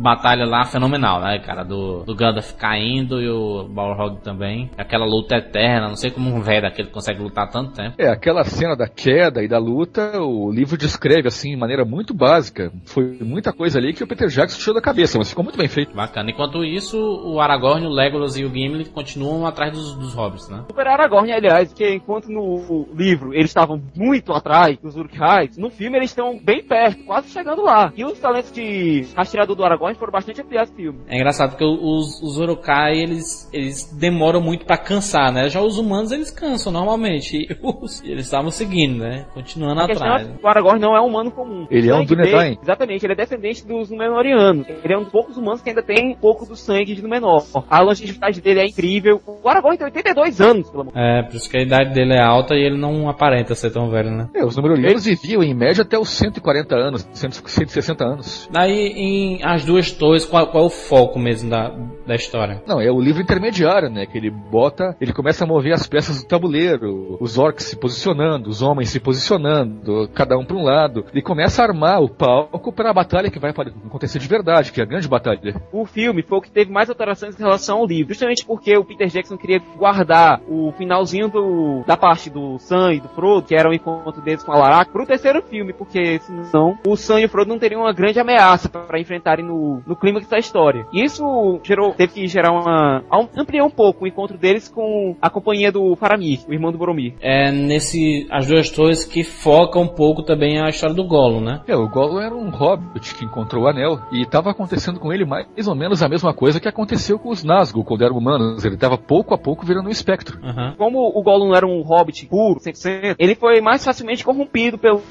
batalha lá fenomenal, né, cara? Do, do Gandalf caindo e o Balrog também. Aquela luta eterna, não sei como um velho daquele consegue lutar tanto tempo. É, aquela cena da queda e da luta, o livro descreve assim, de maneira muito básica. Foi muita coisa ali que o Peter Jackson tirou da cabeça, mas ficou muito bem feito. Bacana. Enquanto isso, o Aragorn, o Legolas e o Gimli continuam atrás dos, dos hobbits, né? Super Aragorn, aliás, que enquanto no livro eles estavam muito atrás dos Uruk-hais, no filme eles estão bem perto, quase chegando lá. E os talentos de rastreador do Aragorn foram bastante ampliados no filme. É engraçado porque os, os Urukai, eles, eles demoram muito para cansar, né? Já os humanos, eles cansam normalmente. E os, eles estavam seguindo, né? Continuando atrás. É o Aragorn não é um humano comum. Ele é um Dunedain. Exatamente, ele é descendente dos Númenóreanos. Ele é um dos poucos humanos que ainda tem um pouco do sangue de Númenor. A longevidade dele é incrível. O Aragorn tem 82 anos, pelo amor. É, por isso que a idade dele é alta e ele não aparenta ser tão velho, né? É, os Númenóreanos viviam em média até os 140 anos, 160 anos. Daí, em As Duas Torres, qual, qual é o foco mesmo da, da história? Não, é o livro intermediário, né? Que ele bota, ele começa a mover as peças do tabuleiro, os orcs se posicionando, os homens se posicionando, cada um para um lado. Ele começa a armar o palco para a batalha que vai acontecer de verdade, que é a grande batalha. O filme foi o que teve mais alterações em relação ao livro, justamente porque o Peter Jackson queria guardar o finalzinho do, da parte do Sam e do Frodo, que era o encontro deles com a Larak, pro terceiro filme, porque senão o Sam e o Frodo não teriam uma grande ameaça para enfrentarem no, no clímax da história. E isso gerou, teve que gerar uma. ampliar um pouco o encontro deles com a companhia do Faramir, o irmão do Boromir. É nesse. As duas torres que foca um pouco também a história do Gollum, né? É, o Gollum era um hobbit que encontrou o anel e estava acontecendo com ele mais ou menos a mesma coisa que aconteceu com os Nazgûl quando eram humanos. Ele estava pouco a pouco virando um espectro. Uhum. Como o Gollum era um hobbit puro, 100%, ele foi mais facilmente corrompido pelo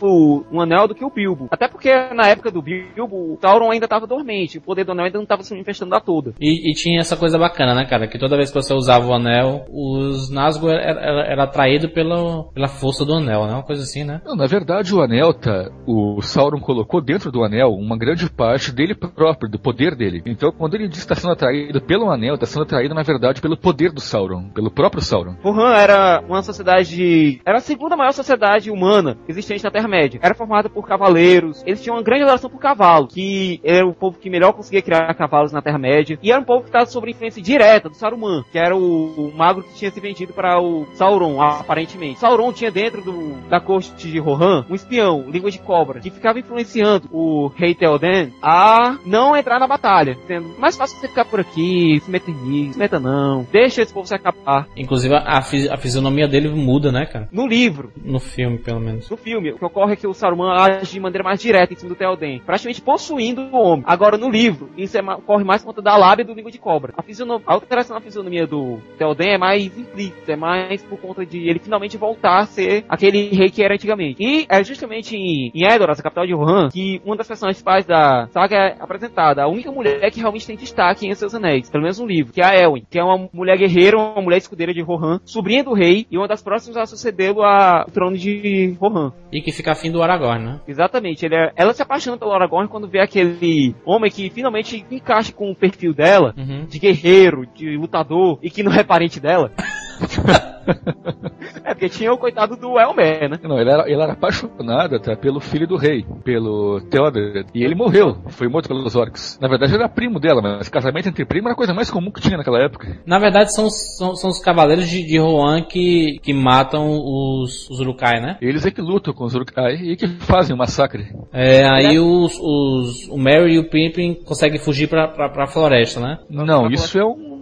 um anel do que o Bilbo. Até porque na época do Bilbo, o Sauron ainda estava dormente, o poder do anel ainda não estava se manifestando da toda. E, e, tinha essa coisa bacana, né, cara? Que toda vez que você usava o anel, os Nazgûl era, era, era atraído pela, pela força do anel, né? Uma coisa assim, né? Não, na verdade o anel tá, o Sauron colocou dentro do anel uma grande parte dele próprio, do poder dele. Então quando ele diz que está sendo atraído pelo anel, está sendo atraído na verdade pelo poder do Sauron, pelo próprio Sauron. Wuhan era uma sociedade, era a segunda maior sociedade humana existente na Terra-média. Era formada por cavaleiros, eles tinham uma grande relação por cavalo, que era o povo que melhor conseguia criar cavalos na Terra-média, e era um povo que estava sob influência direta do Saruman, que era o, o mago que tinha se vendido para o Sauron, aparentemente. Sauron tinha dentro do, da corte de Rohan um espião, língua de cobra, que ficava influenciando o rei Theoden a não entrar na batalha, sendo mais fácil você ficar por aqui, se meter nisso, se meta não, deixa esse povo se acabar. Inclusive a, a fisionomia dele muda, né, cara? No livro. No filme, pelo menos. No filme, o que ocorre é que o Saruman age de maneira mais direta em cima do Theoden, praticamente possuindo o homem. Agora, no livro, isso é, corre mais conta da lábia do língua de cobra. A, fisionom, a alteração na fisionomia do Theoden é mais implícita, é mais por conta de ele finalmente voltar a ser aquele rei que era antigamente. E é justamente em, em Edoras, a capital de Rohan, que uma das personagens principais da saga é apresentada. A única mulher que realmente tem destaque em Seus Anéis, pelo menos no livro, que é a Elwin, que é uma mulher guerreira, uma mulher escudeira de Rohan, sobrinha do rei e uma das próximas a sucedê-lo ao trono de Rohan. E que fica afim do Aragorn, né? Exatamente. É, ela se apaixona pelo Aragorn quando vê aquele homem que finalmente encaixa com o perfil dela, uhum. de guerreiro, de lutador, e que não é parente dela. é porque tinha o coitado do Elmer, né? Não, ele era, ele era apaixonado até pelo filho do rei, pelo Theoden. E ele morreu, foi morto pelos orcs. Na verdade, ele era primo dela, mas casamento entre primo era a coisa mais comum que tinha naquela época. Na verdade, são, são, são os cavaleiros de, de Rohan que, que matam os, os Urukai, né? Eles é que lutam com os Urukai e que fazem o massacre. É, aí é. Os, os, o Merry e o Pippin conseguem fugir pra, pra, pra floresta, né? Não, isso é um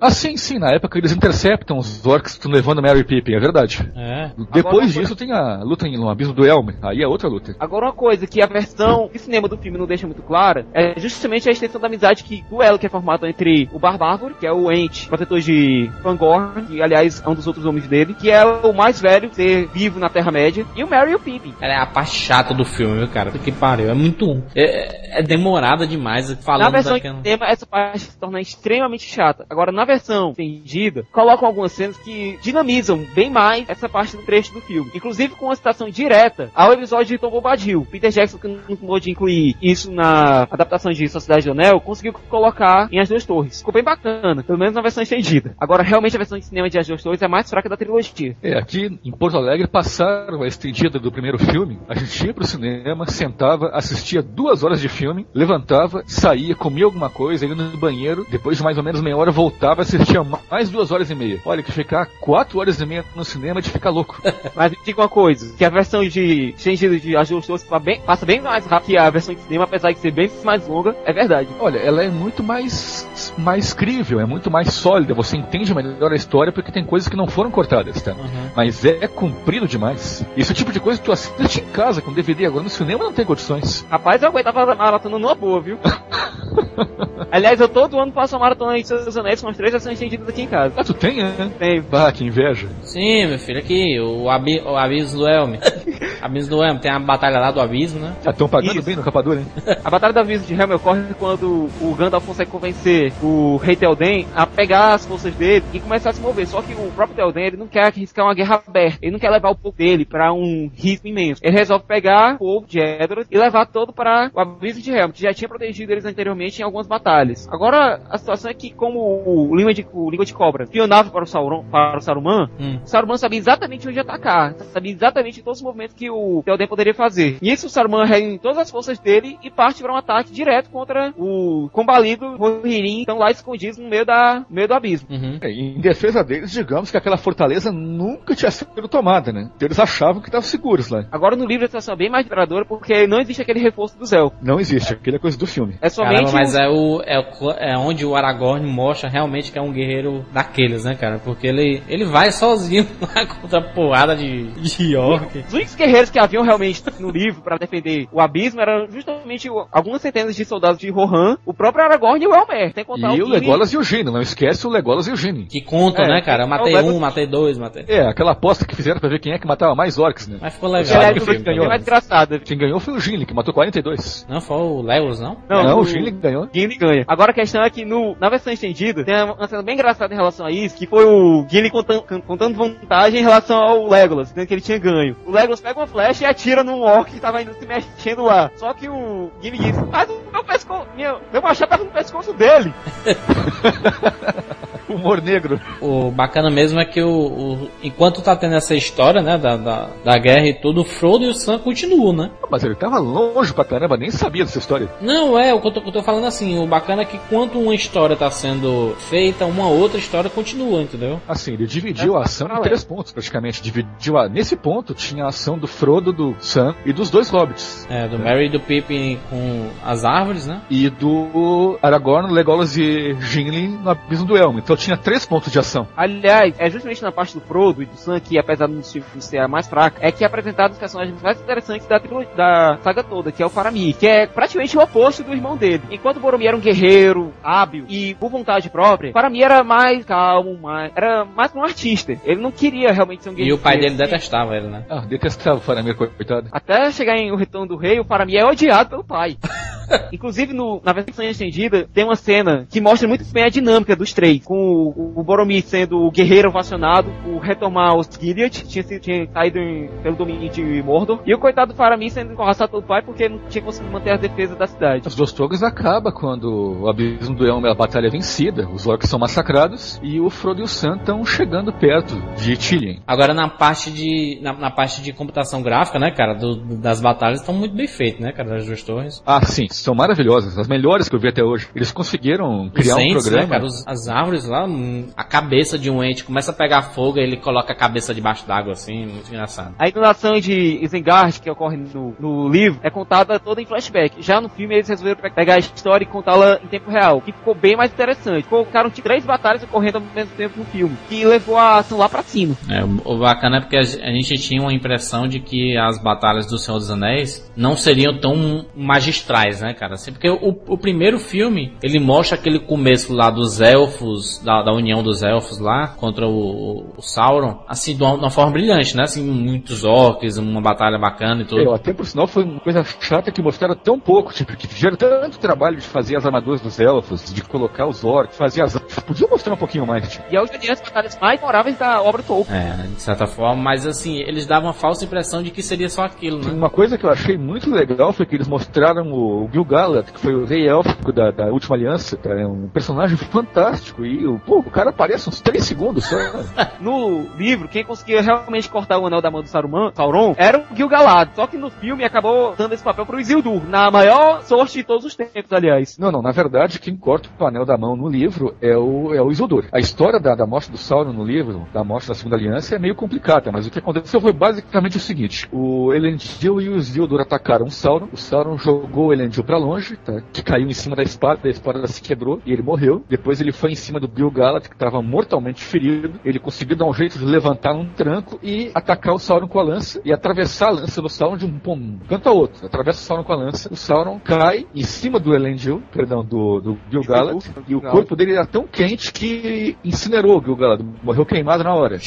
ah, sim, sim. Na época eles interceptam os orcs que estão levando Mary Pippin, é verdade. É. Depois Agora, disso tem a luta no Abismo do Elmer. Aí é outra luta. Agora uma coisa que a versão de cinema do filme não deixa muito clara é justamente a extensão da amizade que duelo que é formado entre o Barbárvore, que é o Ent, protetor de Fangorn, que aliás é um dos outros homens dele, que é o mais velho ser vivo na Terra-média, e o Mary e o Pippin. É a parte chata do filme, viu, cara? Que pariu. É muito. É, é demorada demais falando Na versão daquela... de cinema, essa parte se torna extremamente chata. Agora, na versão estendida, colocam algumas cenas que dinamizam bem mais essa parte do trecho do filme. Inclusive com uma citação direta ao episódio de Tom Bombadil. Peter Jackson, que não pôde incluir isso na adaptação de Sociedade do Anel, conseguiu colocar em As Duas Torres. Ficou bem bacana, pelo menos na versão estendida. Agora, realmente, a versão de cinema de As Duas Torres é mais fraca da trilogia. É, aqui em Porto Alegre passaram a estendida do primeiro filme. A gente ia pro cinema, sentava, assistia duas horas de filme, levantava, saía, comia alguma coisa, ia no banheiro, depois de mais ou menos meia hora voltava, assistia mais duas horas e meia. Olha, que ficar quatro horas e meia no cinema é de ficar louco. Mas diga uma coisa, que a versão de sentido de ajustos bem, passa bem mais rápido que a versão de cinema, apesar de ser bem mais longa, é verdade. Olha, ela é muito mais mais crível, é muito mais sólida, você entende melhor a história porque tem coisas que não foram cortadas, tá? Uhum. Mas é, é comprido demais. Isso é o tipo de coisa que tu assiste em casa com DVD, agora no cinema não tem condições. Rapaz, eu aguentava maratona numa boa, viu? Aliás, eu todo ano passo a maratona de Seus Anéis com as três versões estendidas aqui em casa. Ah, tu tem, né? Tem. Ah, que inveja. Sim, meu filho, aqui, o, abi, o Abismo do Elme. Abismo do Elme, tem a batalha lá do Abismo, né? Já estão pagando Isso. bem no capadura, hein? a batalha do Abismo de Helm ocorre quando o Gandalf consegue convencer o Rei Telden a pegar as forças dele e começar a se mover. Só que o próprio Telden, ele não quer arriscar uma guerra aberta. Ele não quer levar o povo dele para um risco imenso. Ele resolve pegar o povo de Edoras e levar todo para o Abismo de Helm, que já tinha protegido eles anteriormente em algumas batalhas. Agora, a situação é que como o Língua de, o Língua de Cobra pionava para o, Sauron, para o Saruman, hum. o Saruman sabia exatamente onde atacar. Sabia exatamente todos os movimentos que o Telden poderia fazer. E isso o Saruman reúne todas as forças dele e parte para um ataque direto contra o combalido Rohirrim, estão lá escondidos no meio, da, no meio do abismo. Uhum. É, em defesa deles, digamos que aquela fortaleza nunca tinha sido tomada, né? Eles achavam que estavam seguros lá. Agora no livro a situação é bem mais duradora porque não existe aquele reforço do Zéu. Não existe, aquele é coisa do filme. É somente. Caramba, mas é, o, é, o, é onde o Aragorn mostra realmente que é um guerreiro daqueles, né, cara? Porque ele, ele vai sozinho lá contra a porrada de, de orc. Os únicos guerreiros que haviam realmente no livro para defender o abismo eram justamente algumas centenas de soldados de Rohan, o próprio Aragorn e o Elmer. Tem contar e o, o Legolas e o Gini, não esquece o Legolas e o Gini. Que contam, é, né, cara? Eu matei um, matei dois, matei. É, aquela aposta que fizeram pra ver quem é que matava mais orcs, né? Mas ficou legal. É, que foi que ganhou. mais engraçado. Quem ganhou foi o Gini, que matou 42. Não, foi o Legolas, não? Não, não o, o ganhou. Gini ganha. Agora a questão é que no, na versão estendida, tem uma cena bem engraçada em relação a isso, que foi o Gini contando, contando vantagem em relação ao Legolas, dizendo que ele tinha ganho. O Legolas pega uma flecha e atira num orc que tava indo se mexendo lá. Só que o Gini diz, mas o meu pescoço, meu, meu machado tava no pescoço dele. Humor negro. O bacana mesmo é que o, o, enquanto tá tendo essa história, né, da, da, da, guerra e tudo, o Frodo e o Sam continuam, né? Mas ele tava longe pra caramba, nem sabia dessa história. Não, é, o que eu tô, eu tô falando assim, o bacana é que quando uma história tá sendo feita, uma outra história continua, entendeu? Assim, ele dividiu é, a ação em três pontos, praticamente. Dividiu a, nesse ponto tinha a ação do Frodo, do Sam e dos dois hobbits. É, do Merry e do Pippin com as árvores, né? E do Aragorn, Legolas e Gimli no abismo do Elmo. Então tinha três pontos de ação. Aliás, é justamente na parte do Frodo e do Sam, que apesar do filme ser a mais fraca, é que é apresentado os personagens mais interessantes da, da saga toda, que é o Faramir, que é praticamente o oposto do irmão dele. Enquanto o Boromir era um guerreiro, hábil e por vontade própria, Faramir era mais calmo, mais, era mais um artista. Ele não queria realmente ser um guerreiro. E o pai dele detestava ele, né? Ah, detestava Faramir, coitado. Até chegar em O Retorno do Rei, o Faramir é odiado pelo pai. Inclusive, no, na versão estendida, tem uma cena que mostra muito bem a dinâmica dos três. Com o, o Boromir sendo o guerreiro ovacionado por retomar os Gilead, tinha, tinha caído em, pelo domínio de Mordor. E o coitado do Faramir sendo encorraçado pelo pai porque não tinha conseguido manter a defesa da cidade. Os Dostogos acaba quando o Abismo do Elmo é a batalha vencida, os orcs são massacrados e o Frodo e o Sam estão chegando perto de Tilien. Agora na parte de na, na, parte de computação gráfica, né, cara, do, das batalhas estão muito bem feitas, né, cara, das duas torres. Ah, sim, são maravilhosas, as melhores que eu vi até hoje. Eles conseguiram criar entes, um programa. Né, cara, os, as árvores lá, hum, a cabeça de um ente começa a pegar fogo e ele coloca a cabeça debaixo d'água, assim, muito engraçado. A inundação de Isengard, que ocorre no, no livro, é contada toda em flashback. Já no filme eles resolveram pegar a história e contá-la em tempo real, que ficou bem mais interessante. Colocaram três batalhas ocorrendo ao mesmo tempo no filme, que levou a ação lá pra cima. É, o bacana é porque a gente tinha uma impressão de que as batalhas do Senhor dos Anéis não seriam tão magistrais, né, cara? Assim, porque o, o primeiro filme, ele mostra aquele começo lá dos elfos, da, da união dos elfos lá, contra o, o Sauron, assim, de uma, de uma, forma brilhante, né? Assim, muitos orcs, uma batalha bacana e tudo. Eu, até por sinal foi uma coisa chata que mostraram tão pouco, tipo, que fizeram tanto trabalho de fazer as armaduras dos elfos, de colocar os orcs, fazer as... Podia mostrar um pouquinho mais, tipo. E é uma das batalhas mais memoráveis da obra Tolkien. É, de certa forma, mas assim, eles davam a falsa impressão de que seria só aquilo, né? Uma coisa que eu achei muito legal foi que eles mostraram o Gil-galad, que foi o rei élfico da, da Última Aliança, é um personagem fantástico, e pô, o cara aparece uns 3 segundos só. no livro, quem conseguia realmente cortar o anel da mão do Saruman, Sauron era o Gil-galad, só que no filme acabou dando esse papel pro Isildur, na maior sorte de todos os tempos, aliás. Não, não, na verdade, quem corta o anel da mão no livro é o, é o Isildur. A história da, da morte do Sauron no livro, da morte da Segunda Aliança, é meio complicada, mas o que aconteceu foi basicamente o seguinte: o Elendil e o Isildur atacaram o Sauron, o Sauron jogou o Elendil para longe, tá, que caiu em cima da espada, a espada se quebrou e ele morreu. Depois ele foi em cima do Gil-galad, que estava mortalmente ferido. Ele conseguiu dar um jeito de levantar um tranco e atacar o Sauron com a lança e atravessar a lança do Sauron de um, um canto a outro. Atravessa o Sauron com a lança, o Sauron cai em cima do Elendil, perdão, do, do Gil-galad, e o corpo dele era tão quente que incinerou o Gil-galad, morreu queimado na hora.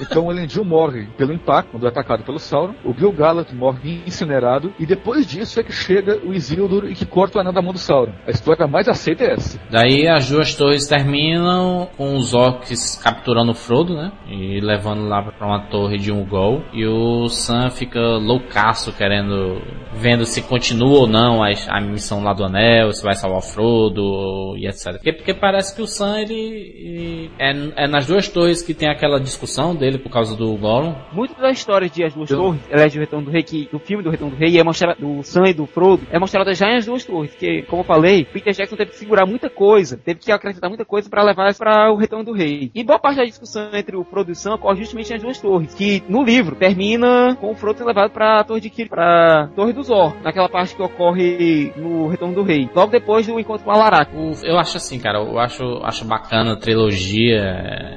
Então o Elendil morre pelo impacto, quando é atacado pelo Sauron, o Gil-galad morre incinerado, e depois disso é que chega o Isildur e que corta o anel da mão do Sauron. A história mais aceita é essa. Daí as duas torres terminam com os orcs capturando o Frodo, né? E levando lá pra uma torre de um gol. E o Sam fica loucaço querendo, vendo se continua ou não a, a missão lá do anel, se vai salvar o Frodo e etc. Porque, porque parece que o Sam ele, ele é, é, nas duas torres que tem aquela discussão dele por causa do Gollum. Muito da história de As Duas Eu... Torres, de Retorno do Rei, que do filme do Retorno do Rei é mostrada do Sam e do Frodo, é mostrada já em As Duas Torres, que como eu falei, Peter Jackson teve que segurar muita coisa, teve que acrescentar muita coisa para levar para o Retorno do Rei. E boa parte da discussão entre o Frodo e o Sam ocorre justamente nas duas torres, que no livro termina com o Frodo sendo levado para a Torre de Kir, para Torre do Zor, naquela parte que ocorre no Retorno do Rei, logo depois do encontro com Alarak. Eu acho assim, cara, eu acho, acho bacana a trilogia,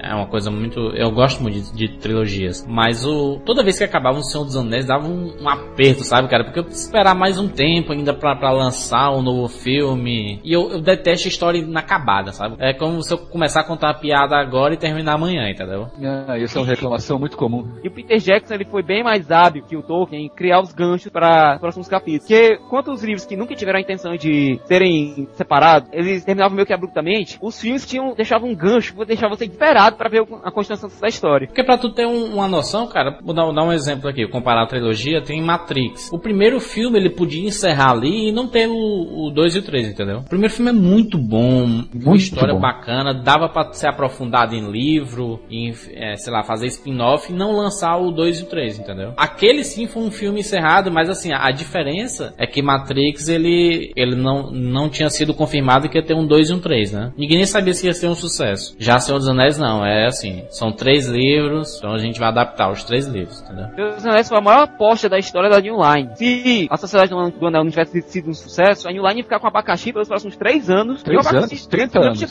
é uma coisa muito, eu gosto muito de, de trilogias, mas o toda vez que acabava o Senhor dos Anéis dava um, um aperto, sabe, cara, porque eu esperar mais um tempo ainda para lançar um novo filme, e eu, eu detesto história inacabada, sabe? É como se eu começar a contar a piada agora e terminar amanhã, entendeu? Ah, isso é uma reclamação muito comum. E o Peter Jackson ele foi bem mais hábil que o Tolkien em criar os ganchos para próximos capítulos. Porque quanto os livros que nunca tiveram a intenção de serem separados, eles terminavam meio que abruptamente, os filmes tinham deixavam um gancho, deixavam você esperado para ver a continuação da história. Porque para tu ter um, uma noção, cara, vou dar, dar, um exemplo aqui, comparar a trilogia, tem Matrix. O primeiro filme ele podia encerrar ali e não ter o 2 e o 3, entendeu? O primeiro filme é muito bom, muito uma história bom. bacana, dava para ser aprofundado em livro, em, é, sei lá, fazer spin-off e não lançar o 2 e o 3, entendeu? Aquele sim foi um filme encerrado, mas assim, a, a diferença é que Matrix ele, ele não, não tinha sido confirmado que ia ter um 2 e um 3, né? Ninguém nem sabia se ia ser um sucesso. Já Senhor dos Anéis não, é é assim, são três livros, então a gente vai adaptar os três livros, entendeu? Anéis foi a maior aposta da história da New Line. Se a Sociedade do Anel não tivesse sido um sucesso, a New Line ia ficar com abacaxi pelos próximos três anos. Três e o abacaxi anos? 30 anos.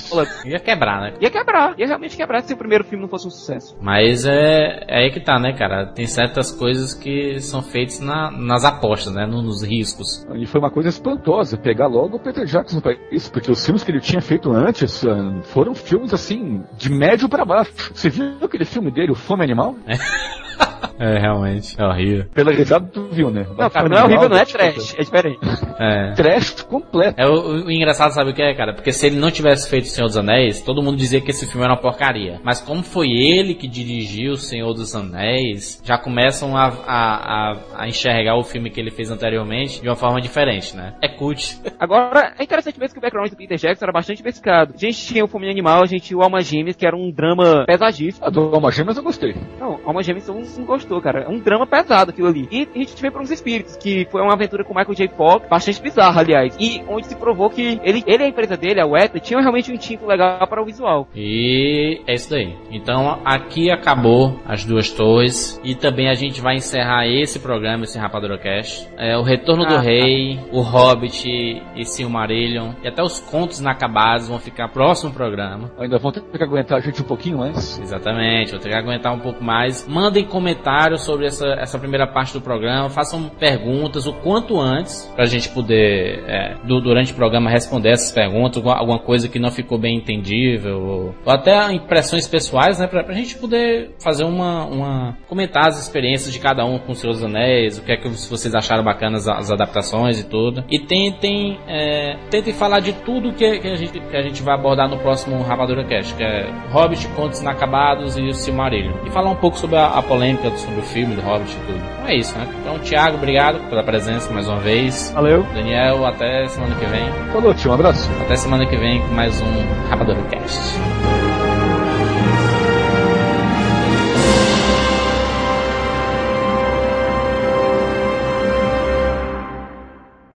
Ia quebrar, né? Ia quebrar, ia realmente quebrar se o primeiro filme não fosse um sucesso. Mas é, é aí que tá, né, cara? Tem certas coisas que são feitas na, nas apostas, né? No- Nos riscos. E foi uma coisa espantosa pegar logo o Peter Jackson pra isso, porque os filmes que ele tinha feito antes ah, foram filmes assim, de médio pra baixo. Você viu aquele filme dele, O Fome Animal? É, realmente. É horrível. Pela risada tu viu, né? Não, cara, não é horrível, não é trash, é diferente. É. Trash completo. É, o, o engraçado sabe o que é, cara? Porque se ele não tivesse feito O Senhor dos Anéis, todo mundo dizia que esse filme era uma porcaria. Mas como foi ele que dirigiu O Senhor dos Anéis, já começam a, a, a, a enxergar o filme que ele fez anteriormente de uma forma diferente, né? É cult. Agora, é interessante mesmo que o background do Peter Jackson era bastante diversificado. A gente tinha o Fome Animal, a gente tinha o Alma Gêmeas, que era um drama pesadíssimo. A do Alma Gêmeas eu gostei. Não, Alma Gêmeas não, não gostou, cara. É um drama pesado aquilo ali. E a gente veio para uns espíritos, que foi uma aventura com o Michael J. Fox, bastante bizarra, aliás. E onde se provou que ele, ele e a empresa dele, a Weta, tinham realmente um instinto legal para o visual. E é isso daí. Então aqui acabou as duas torres. E também a gente vai encerrar esse programa, esse Rapadurocast. É, o Retorno do Ah, tá. Rei, o Hobbit e Silmarillion. E até os contos inacabados vão ficar no próximo programa. Ainda vão ter que aguentar a gente um pouquinho mais. Exatamente, vou ter que aguentar um pouco mais. Mandem comentários sobre essa, essa primeira parte do programa. Façam perguntas o quanto antes, pra gente poder, é, du- durante o programa, responder essas perguntas. Alguma, coisa que não ficou bem entendível. Ou, ou até impressões pessoais, né? Pra, pra gente poder fazer uma, uma. comentar as experiências de cada um com seus anéis. O que é que vocês acharam bacanas as adaptações e tudo. E tentem, é, tentem falar de tudo que, que, a gente, que a gente vai abordar no próximo Rapadura Cast, que é Hobbit, Contos Inacabados e o Silmarillion. E falar um pouco sobre a, a polêmica sobre o filme do Hobbit e tudo. Então é isso, né? Então, Thiago, obrigado pela presença mais uma vez. Valeu. Daniel, até semana que vem. Falou, tio, um abraço. Até semana que vem com mais um Rapadura Cast.